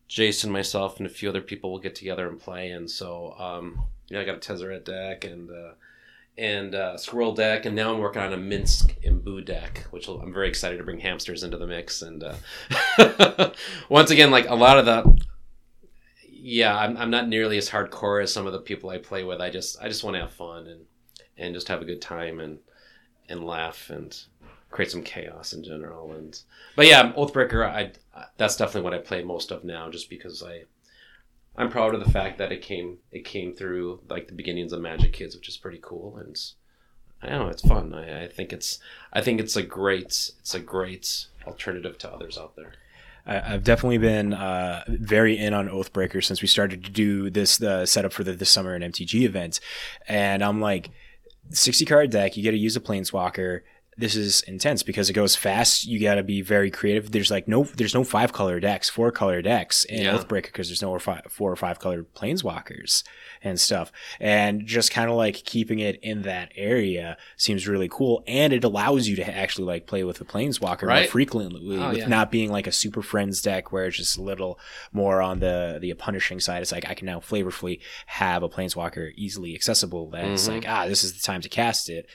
Jason, myself, and a few other people will get together and play. And so, um, yeah, I got a Tezzeret deck and uh, and uh, Squirrel deck, and now I'm working on a Minsc and Boo deck, which I'm very excited to bring hamsters into the mix. And uh, once again, like a lot of the, yeah, I'm, I'm not nearly as hardcore as some of the people I play with. I just I just want to have fun and and just have a good time and and laugh and create some chaos in general. And but yeah, Oathbreaker, I that's definitely what I play most of now, just because I I'm proud of the fact that it came it came through like the beginnings of Magic Kids, which is pretty cool, and I don't know it's fun. I, I think it's I think it's a great it's a great alternative to others out there. I, I've definitely been uh, very in on Oathbreaker since we started to do this uh, setup for the this summer and MTG event, and I'm like, 60 card deck, you got to use a planeswalker. This is intense because it goes fast. You got to be very creative. There's like no, there's no five color decks, four color decks in Yeah. Oathbreaker because there's no or four or five color planeswalkers and stuff. And just kind of like keeping it in that area seems really cool. And it allows you to actually like play with a planeswalker more frequently Oh, with yeah. not being like a super friends deck where it's just a little more on the the punishing side. It's like I can now flavorfully have a planeswalker easily accessible. That's Mhm. like ah, this is the time to cast it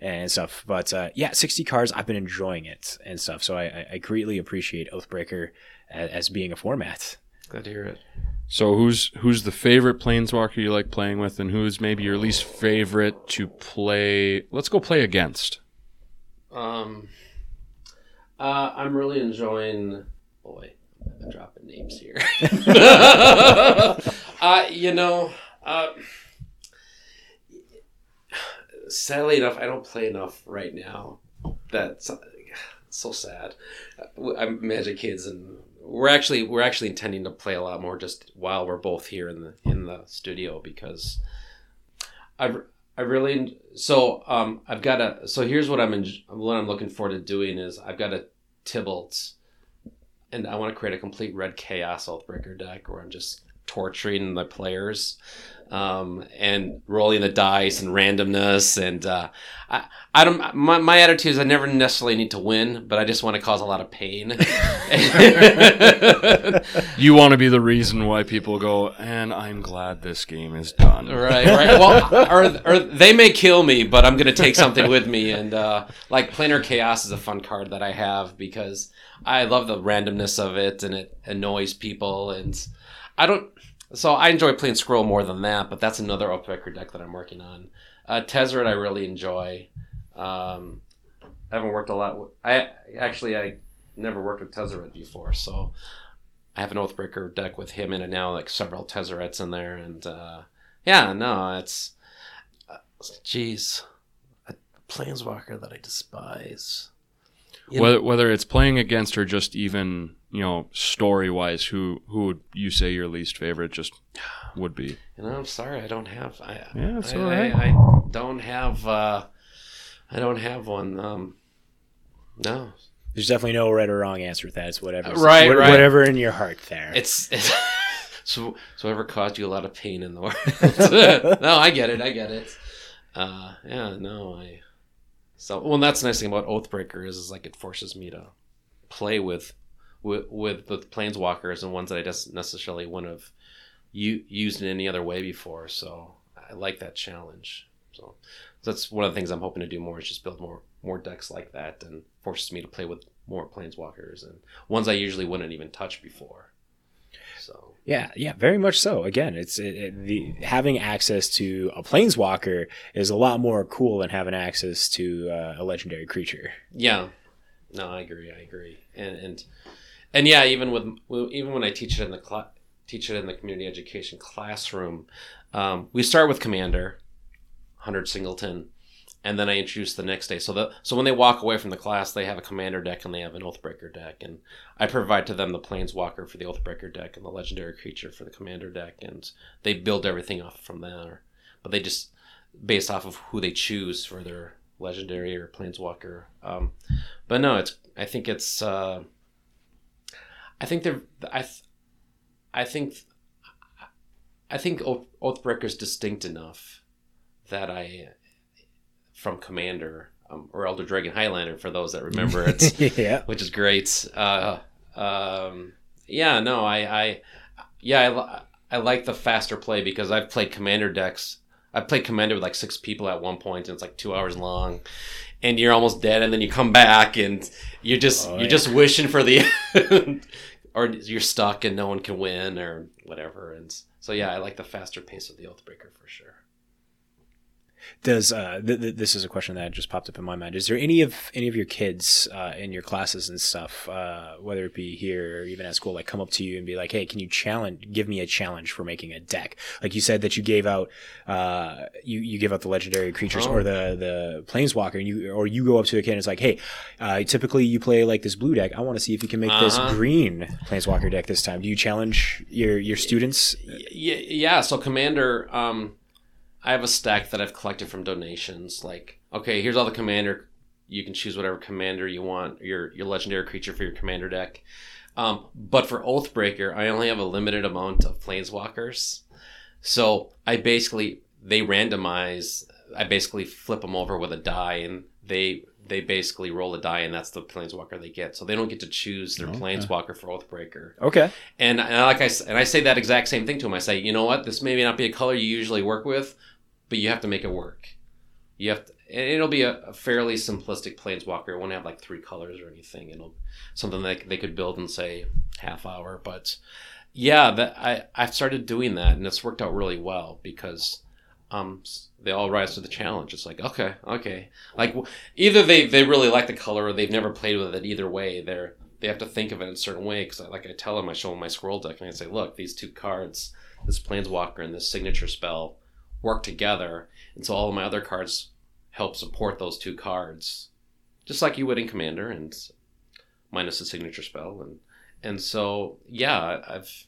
and stuff. But uh, yeah, sixty cards. I've been enjoying it and stuff. So I, I- I greatly appreciate Oathbreaker as, as being a format. Glad to hear it. So who's who's the favorite planeswalker you like playing with, and who's maybe your least favorite to play? Let's go play against. Um, uh, I'm really enjoying. Boy, I'm dropping names here. uh, you know, uh, sadly enough, I don't play enough right now. That's so sad. I'm Magic Kids, and we're actually we're actually intending to play a lot more just while we're both here in the in the studio because I've I really so um I've got a so here's what I'm in, what I'm looking forward to doing is I've got a Tibalt and I want to create a complete red chaos Oathbreaker deck where I'm just torturing the players um, and rolling the dice and randomness. And uh, I, I don't. My, my attitude is I never necessarily need to win, but I just want to cause a lot of pain. You want to be the reason why people go, and I'm glad this game is done. Right, right. Well, or, or they may kill me, but I'm gonna take something with me. And uh, like Planar Chaos is a fun card that I have because I love the randomness of it, and it annoys people. And I don't. So I enjoy playing Scroll more than that, but that's another Oathbreaker deck that I'm working on. Uh, Tezzeret I really enjoy. Um, I haven't worked a lot. With, I actually I never worked with Tezzeret before, so I have an Oathbreaker deck with him in it now, like several Tezzerets in there, and uh, yeah, no, it's uh, jeez, a planeswalker that I despise. You Whether, whether it's playing against or just even you know story wise, who who would you say your least favorite just would be? You know, I'm sorry, I don't have. I, Yeah, it's I, all right. I, I don't have. Uh, I don't have one. Um, no, There's definitely no right or wrong answer to that. It's whatever. Right, what- right. Whatever in your heart there. it's, it's so. So ever caused you a lot of pain in the world? no, I get it. I get it. Uh, yeah, no, I. So well, that's the nice thing about Oathbreaker is, is like it forces me to play with with with the planeswalkers and ones that I just necessarily wouldn't have u- used in any other way before. So I like that challenge. So that's one of the things I'm hoping to do more is just build more more decks like that and forces me to play with more planeswalkers and ones I usually wouldn't even touch before. So Yeah, yeah, very much so. Again, it's it, it, the having access to a planeswalker is a lot more cool than having access to uh, a legendary creature. yeah, no, I agree. I agree. And and and yeah, even with even when I teach it in the cla- teach it in the community education classroom, um, we start with Commander, Hundred Singleton, and then I introduce the next day. So the so when they walk away from the class, they have a Commander deck and they have an Oathbreaker deck, and I provide to them the Planeswalker for the Oathbreaker deck and the Legendary Creature for the Commander deck, and they build everything off from there. But they just based off of who they choose for their Legendary or Planeswalker. Um, but no, it's I think it's uh, I think they're I th- I think I think Oath- Oathbreaker's distinct enough that I from Commander um, or Elder Dragon Highlander for those that remember it yeah, which is great. Uh, um, yeah, no, I, I yeah, I, I like the faster play because I've played commander decks. I've played commander with like six people at one point, and it's like two hours long, and you're almost dead, and then you come back, and you're just Oh, you're yeah. just wishing for the end, or you're stuck and no one can win or whatever. And so yeah, I like the faster pace of the Oathbreaker for sure. Does uh, th- th- this is a question that just popped up in my mind? Is there any of any of your kids uh, in your classes and stuff, uh, whether it be here or even at school, like come up to you and be like, "Hey, can you challenge? Give me a challenge for making a deck." Like you said that you gave out, uh, you you give out the legendary creatures Oh. or the the planeswalker, and you or you go up to a kid and it's like, "Hey, uh, typically you play like this blue deck. I want to see if you can make Uh-huh. this green planeswalker deck this time." Do you challenge your your students? yeah, yeah. So commander, um, I have a stack that I've collected from donations. Like, okay, here's all the commander. You can choose whatever commander you want. Your your legendary creature for your commander deck. Um, but for Oathbreaker, I only have a limited amount of planeswalkers. So I basically they randomize. I basically flip them over with a die, and they they basically roll a die, and that's the planeswalker they get. So they don't get to choose their Okay. planeswalker for Oathbreaker. Okay. And, and like I and I say that exact same thing to him. I say, you know what, this may not be a color you usually work with, but you have to make it work. You have to, it'll be a, a fairly simplistic planeswalker. It won't have like three colors or anything. It'll something that they could build in say half hour. But yeah, that I I've started doing that, and it's worked out really well because um they all rise to the challenge. It's like okay, okay, like either they they really like the color or they've never played with it. Either way, they're they have to think of it in a certain way because like I tell them, I show them my scroll deck and I say, look, these two cards, this planeswalker and this signature spell, work together, and so all of my other cards help support those two cards, just like you would in Commander, and minus the signature spell, and and so yeah, I've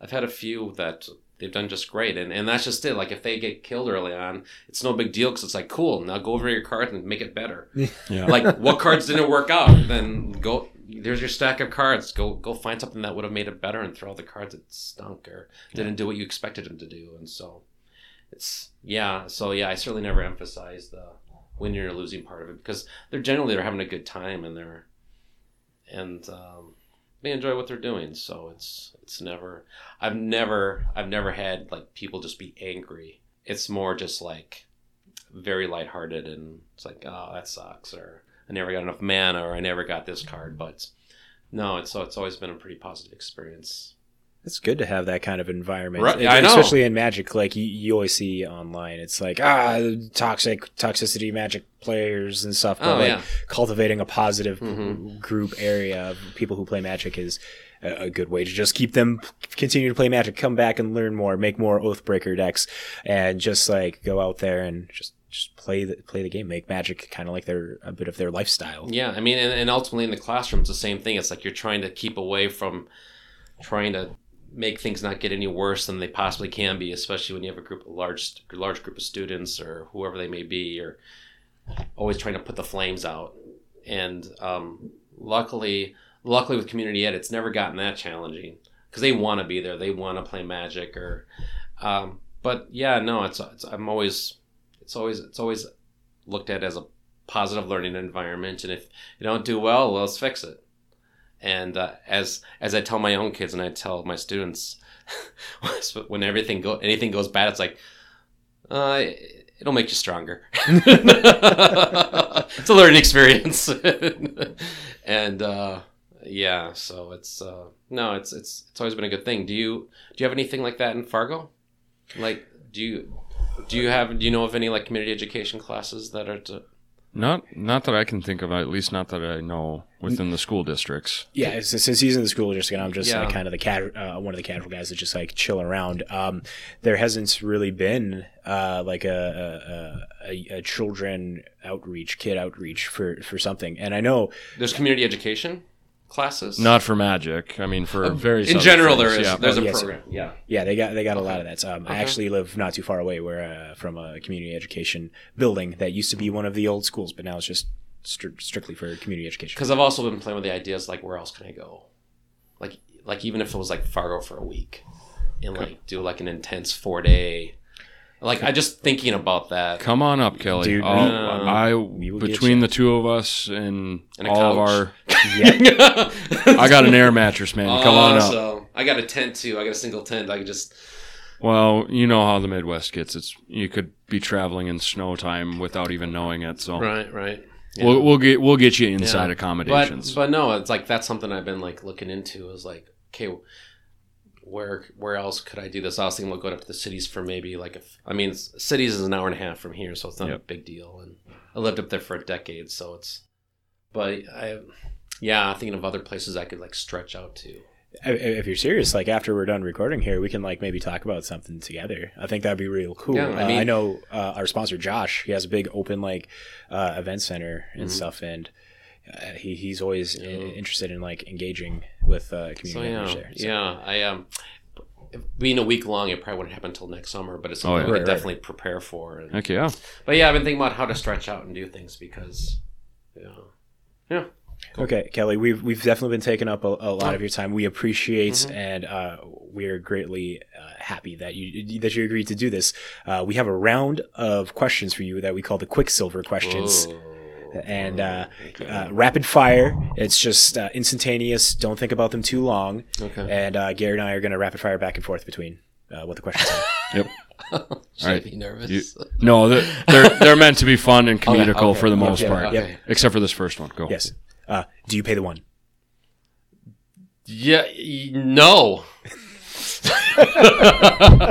I've had a few that they've done just great, and and that's just it. Like if they get killed early on, it's no big deal because it's like cool. Now go over your cards and make it better. Yeah. like what cards didn't work out? Then go there's your stack of cards. Go go find something that would have made it better and throw the cards that stunk or didn't do what you expected them to do. And so it's yeah. So yeah, I certainly never emphasize the winning or losing part of it because they're generally they're having a good time and they're and um, they enjoy what they're doing. So it's it's never I've never I've never had like people just be angry. It's more just like very lighthearted and it's like oh that sucks or I never got enough mana or I never got this card. But no, it's so it's always been a pretty positive experience. It's good to have that kind of environment, Right, It- I know. especially in Magic. Like you, you always see online, it's like ah, toxic toxicity Magic players and stuff. But Oh, like yeah. cultivating a positive Mhm. group area of people who play Magic is a, a good way to just keep them continue to play Magic, come back and learn more, make more Oathbreaker decks, and just like go out there and just just play the play the game, make Magic kind of like their a bit of their lifestyle. Yeah, I mean, and, and ultimately in the classroom, it's the same thing. It's like you're trying to keep away from trying to make things not get any worse than they possibly can be, especially when you have a group, a large, large group of students or whoever they may be. You're always trying to put the flames out, and um, luckily, luckily with community ed, it's never gotten that challenging because they want to be there, they want to play Magic, or. Um, but yeah, no, it's, it's I'm always, it's always, it's always looked at as a positive learning environment and if you don't do well well, let's fix it and uh, as as i tell my own kids and i tell my students when everything go anything goes bad it's like uh, it'll make you stronger. It's a learning experience. And uh, yeah so it's uh, no it's it's it's always been a good thing. Do you do you have anything like that in fargo? Like do you do you have do you know of any like community education classes that are to, Not not that I can think of, at least not that I know within the school districts. Yeah, it's, since he's in the school district, and I'm just Yeah. like kind of the cat, uh, one of the casual guys that just like chill around. Um, there hasn't really been uh, like a, a, a, a children outreach, kid outreach for for something. And I know there's community education classes Not for magic. I mean, for very in general things, there is yeah. there's Oh, a yes. program yeah Yeah, they got they got a lot of that. Um, I actually live not too far away, where uh, from a community education building that used to be one of the old schools, but now it's just stri- strictly for community education. because I've also been playing with the ideas like where else can I go, like like even if it was like Fargo for a week, and like do like an intense four day, like I just thinking about that. Come on up, Kelly. Dude, I'll- we- I will get between you. the two of us and, And a all of our. Yeah, I got an air mattress, man. Come on up. So I got a tent too. I got a single tent. I can just Well, you know how the Midwest gets. It's you could be traveling in snow time without even knowing it. So right right. we'll we'll get we'll get you inside Yeah. accommodations. But but no, it's like that's something I've been like looking into. Is like okay, where where else could I do this? I was thinking about going up to the cities for maybe like if I mean cities is an hour and a half from here, so it's not a big deal. And I lived up there for a decade, so it's. But I, yeah, I'm thinking of other places I could like stretch out to. if you're serious, like after we're done recording here, we can like maybe talk about something together. I think that'd be real cool. Yeah, I Uh, I know uh, our sponsor Josh. He has a big open like uh, event center and Mhm. stuff, and uh, he he's always i- Yeah. interested in like engaging with uh, community So members yeah, there. So- yeah, I um. Being a week long, it probably wouldn't happen until next summer, but it's Oh, something yeah. I Right, could right. definitely prepare for. And, Heck yeah. but yeah, I've been thinking about how to stretch out and do things because, yeah, yeah. Okay, Kelly, we've we've definitely been taking up a, a lot of your time. We appreciate Mhm. and uh, we're greatly uh, happy that you that you agreed to do this. Uh, we have a round of questions for you that we call the Quicksilver questions. Whoa. And uh, Okay. uh, rapid fire. It's just uh, instantaneous. Don't think about them too long. okay. And uh, Gary and I are going to rapid fire back and forth between uh, what the questions are. Yep. Should I Alright. be nervous? You- No, they're they're, they're meant to be fun and comedical okay. for the most yeah, part, yeah. Okay. except for this first one. Go. yes. Uh, do you pay the one? Yeah. y- No.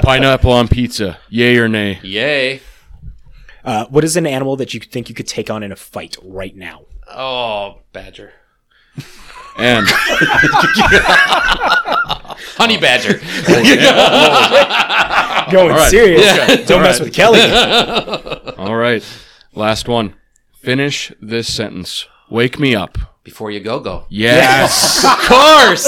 Pineapple on pizza. Yay or nay? Yay. Uh, what is an animal that you think you could take on in a fight right now? Oh, badger. And Honey badger. Going right. serious. Yeah. Don't mess with Kelly. all right, last one. Finish this sentence. Wake me up. Before you go, go. Yes. Of course.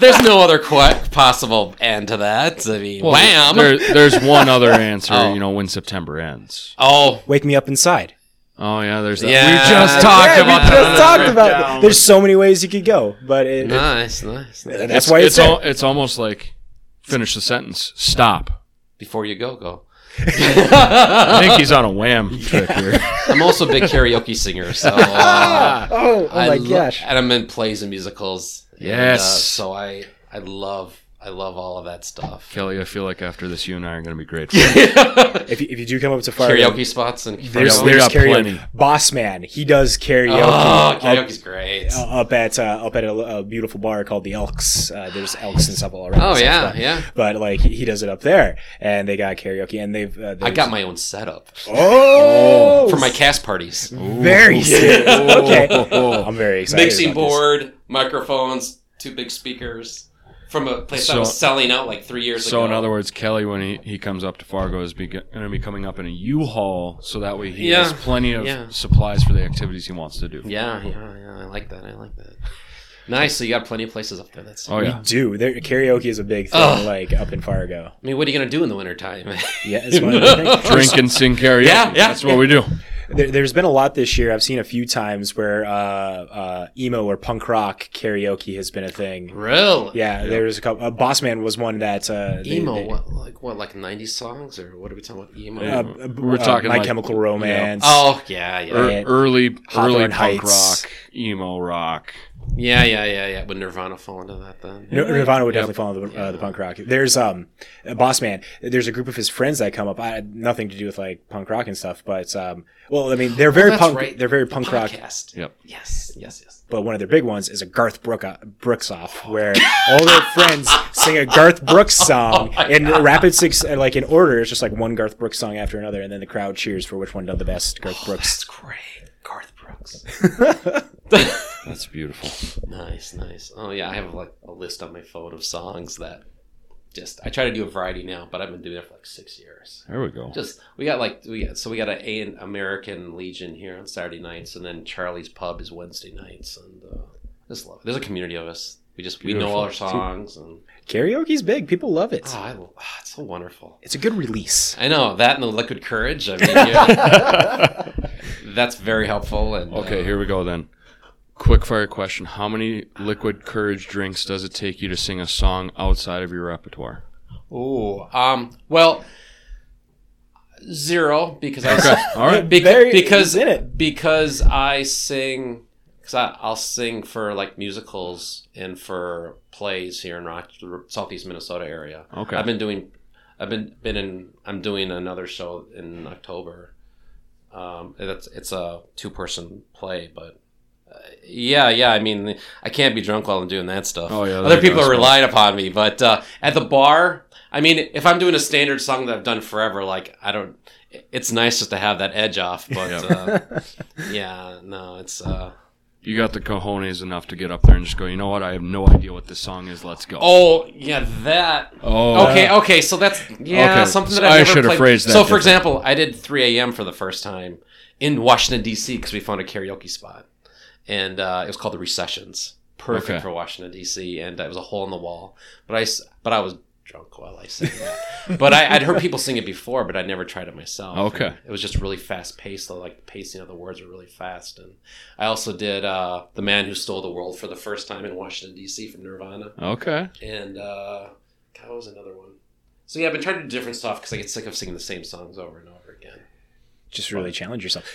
There's no other qu- possible end to that. I mean, Well, wham. There, there's one other answer. Oh. You know, when September ends. oh, Wake me up inside. Oh yeah, there's that. Yeah. We just talked Yeah, about we just on talked about down. it. There's so many ways you could go, but it, nice, nice. that's It's, why it's, it's, al- it's almost like finish the sentence. Stop. Before you go, go. I think he's on a wham trip here. I'm also a big karaoke singer, so uh, Oh, oh I my lo- gosh. and I'm in plays and musicals. And, Yes. uh, so I I love I love all of that stuff. Kelly, I feel like after this, you and I are going to be great. If you, if you do come up to Fargo, Karaoke spots and there's, we there's karaoke. plenty. Boss Man, he does karaoke. Oh, up- karaoke's great. uh, up at uh, up at a, a beautiful bar called the Elks. Uh, there's Elks and stuff all around. Oh and stuff, yeah, but, yeah. But like he, he does it up there, and they got karaoke, and they've. Uh, I got my own setup oh for my cast parties. very sick. okay, I'm very excited. Mixing about this. board, microphones, two big speakers from a place that was selling out like three years So, ago. So in other words, Kelly, when he, he comes up to Fargo, is going to be coming up in a U-Haul, so that way he Yeah. has plenty of Yeah. supplies for the activities he wants to do. yeah, yeah, yeah. I like that. I like that. Nice. So you got plenty of places up there. That's. Oh yeah. We do. There, karaoke is a big thing, Ugh. like up in Fargo. I mean, what are you gonna do in the wintertime? Yeah, it's one of the drink and sing karaoke. Yeah, yeah, that's what we do. There, there's been a lot this year. I've seen a few times where uh, uh, emo or punk rock karaoke has been a thing. Real. Yeah, there's a couple. Uh, Boss Man was one that uh, they- Emo. they- what, like what? Like '90s songs or what are we talking about? Emo. uh, We're uh, talking My like- Chemical Romance. oh yeah, yeah, Er- early, Hawthorne early punk Heights. rock, emo rock. Yeah, yeah, yeah, yeah. Would Nirvana fall into that then? No, Nirvana would Yep. definitely fall into the, uh, the punk rock. There's um, uh, Boss Man. There's a group of his friends that come up. I had nothing to do with like punk rock and stuff, but um, well, I mean, they're very Oh, punk. right. They're very The punk rock. podcast. Yep. Yes, yes, yes. But one of their big ones is a Garth Brook, uh, Brooks off, where all their friends sing a Garth Brooks song in rapid six, uh, like in order. It's just like one Garth Brooks song after another, and then the crowd cheers for which one done the best. Garth Brooks. That's great. Garth That's beautiful. nice, nice. Oh yeah, I have like a list on my phone of songs that just I try to do a variety now, but I've been doing it for like six years. There we go. Just we got like we got so we got a, a American Legion here on Saturday nights, and then Charlie's Pub is Wednesday nights, and uh, just love it. There's a community of us. We just we know all our songs, and Karaoke's big. People love it. oh, I, oh, it's so wonderful. It's a good release. I know that and the liquid courage. I mean, yeah, that's very helpful. And Okay, uh, here we go then. Quick fire question: How many liquid courage drinks does it take you to sing a song outside of your repertoire? Oh, um, well, zero because I Okay, all right. beca- Very- because in it. because I sing because I'll sing for like musicals and for plays here in Rock, Southeast Minnesota area. Okay. I've been doing, I've been been in. I'm doing another show in October. Um, that's it's a two person play, but. uh, Yeah, yeah. I mean, I can't be drunk while I'm doing that stuff. Oh, yeah, Other people are relying upon me, but uh, at the bar, I mean, if I'm doing a standard song that I've done forever, like I don't, it's nice just to have that edge off. But uh, yeah, no, it's. Uh, You got the cojones enough to get up there and just go. You know what? I have no idea what this song is. Let's go. oh yeah, that. Oh, Okay, okay, so that's yeah Okay, something so that I've I never should have played. phrased that So, for different. example, I did 3 a.m. for the first time in Washington D.C. because we found a karaoke spot, and uh, it was called the Recessions. Perfect Okay. for Washington D.C. and uh, it was a hole in the wall. But I, s- but I was drunk while I sang that. but I, I'd heard people sing it before, but I'd never tried it myself. Okay. And it was just really fast paced. though, Like the pacing of the words were really fast. And I also did uh, "The Man Who Sold the World" for the first time in Washington D.C. from Nirvana Okay. and uh, God, what was another one? So yeah, I've been trying to do different stuff because I get sick of singing the same songs over and over again. Just really challenge yourself.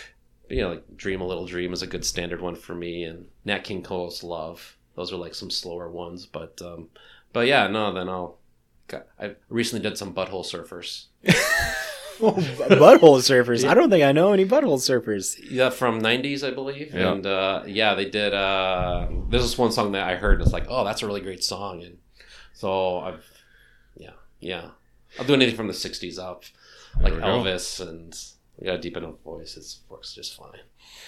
But, you know, like "Dream a Little Dream" is a good standard one for me, and Nat King Cole's "Love." Those are like some slower ones, but um, but yeah, no, then I'll. God, I recently did some butthole surfers. butthole surfers. I don't think I know any butthole surfers. Yeah, from '90s, I believe, Yeah. and uh, yeah, they did. Uh, there's this one song that I heard, and it's like, oh, that's a really great song, and so I've, yeah, yeah, I'll do anything from the '60s up, like we go. Elvis, and we got a deep enough voice. It works just fine.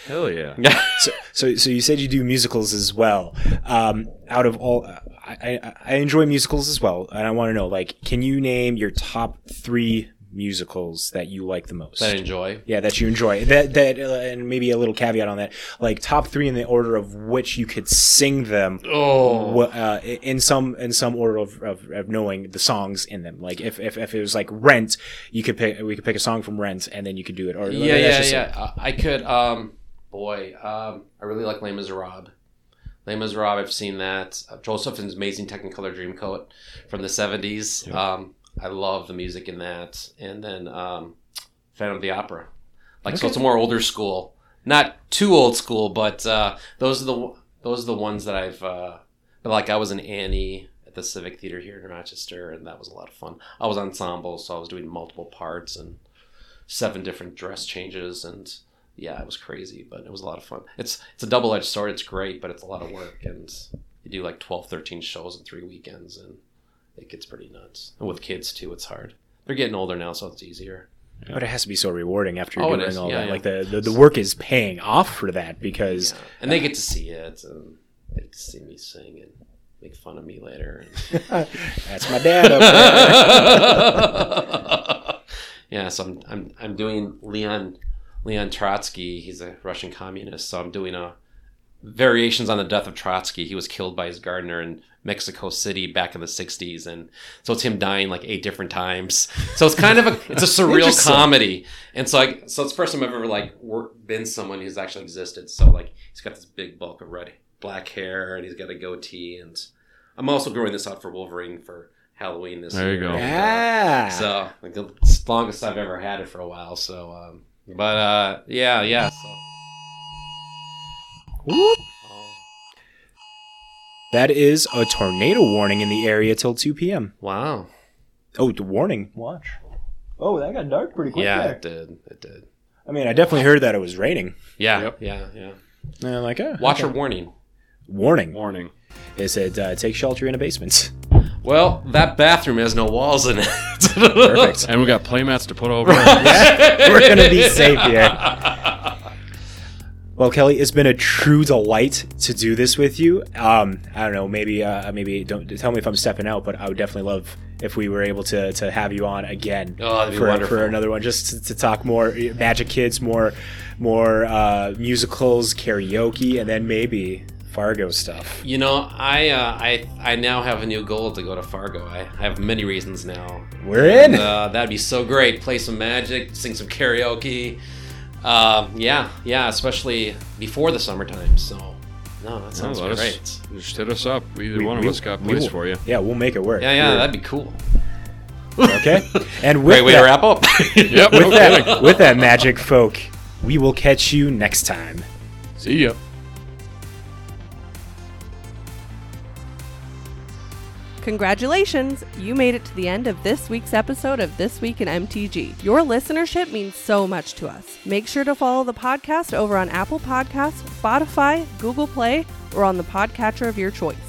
Hell yeah. Yeah, So, so, so you said you do musicals as well. Um, out of all, I, I, I enjoy musicals as well, and I want to know, like, can you name your top three musicals that you like the most? that I enjoy. yeah, that you enjoy. That that, uh, and maybe a little caveat on that, like top three in the order of which you could sing them. Oh, wha- uh, in some in some order of, of, of knowing the songs in them. Like if, if, if it was like Rent, you could pick we could pick a song from Rent and then you could do it. Or yeah, yeah, just- yeah. Uh, I could. Um, boy, um, I really like Les Miserables. Les Miserables, I've seen that. Uh, Joseph's Amazing Technicolor Dreamcoat from the 70s. Um, I love the music in that. And then um, Phantom of the Opera. Like so, Okay. it's more older school, not too old school, but uh, those are the those are the ones that I've. Uh, but like I was in Annie at the Civic Theater here in Rochester, and that was a lot of fun. I was ensemble, so I was doing multiple parts and seven different dress changes, and yeah, it was crazy, but it was a lot of fun. It's it's a double edged sword. It's great, but it's a lot of work, and you do like 12, 13 shows in three weekends, and it gets pretty nuts. And with kids too, it's hard. They're getting older now, so it's easier. But it has to be so rewarding after Oh, you're it doing all Yeah, that. yeah. Like the, the the work is paying off for that because and they get to see it and they get to see me sing and make fun of me later. that's my dad up there. yeah, so I'm, I'm I'm doing Leon Leon Trotsky. He's a Russian communist, so I'm doing a variations on the death of Trotsky. He was killed by his gardener in Mexico City back in the '60s, and so it's him dying like eight different times. So it's kind of a it's a surreal comedy, and so I so it's the first time I've ever like work, been someone who's actually existed. So like he's got this big bulk of red black hair, and he's got a goatee, and I'm also growing this out for Wolverine for Halloween this year. There you year. go. Yeah. So like the longest I've ever had it for a while. So, um, but uh, yeah, yeah. So. Whoop. That is a tornado warning in the area till 2 p.m. Wow. Oh, the warning. Watch. Oh, that got dark pretty quick. yeah, there. it did. It did. I mean, I definitely heard that it was raining. Yeah, Yep. yeah, yeah. And I'm like, oh, Watch okay. your warning. warning. Warning. It said uh, take shelter in a basement. Well, that bathroom has no walls in it. Perfect. And we got playmats to put over. yeah, We're gonna be safe here. Well, Kelly, it's been a true delight to do this with you. Um, I don't know, maybe, uh, maybe don't tell me if I'm stepping out, but I would definitely love if we were able to to have you on again Oh, for for another one, just to, to talk more Magic Kids, more more uh, musicals, karaoke, and then maybe Fargo stuff. You know, I uh, I I now have a new goal to go to Fargo. I, I have many reasons now. We're in. And, uh, that'd be so great. Play some magic, sing some karaoke. Uh, yeah, yeah, especially before the summertime. So, no, that sounds let us- great. Just hit us up. Either We- one of us got we place for you. Yeah, we'll make it work. Yeah, yeah, We're- that'd be cool. okay. And with Great way that, to wrap up. Yep. with no that, kidding. with that magic folk, we will catch you next time. See ya. Congratulations! You made it to the end of this week's episode of This Week in MTG. Your listenership means so much to us. Make sure to follow the podcast over on Apple Podcasts, Spotify, Google Play, or on the podcatcher of your choice.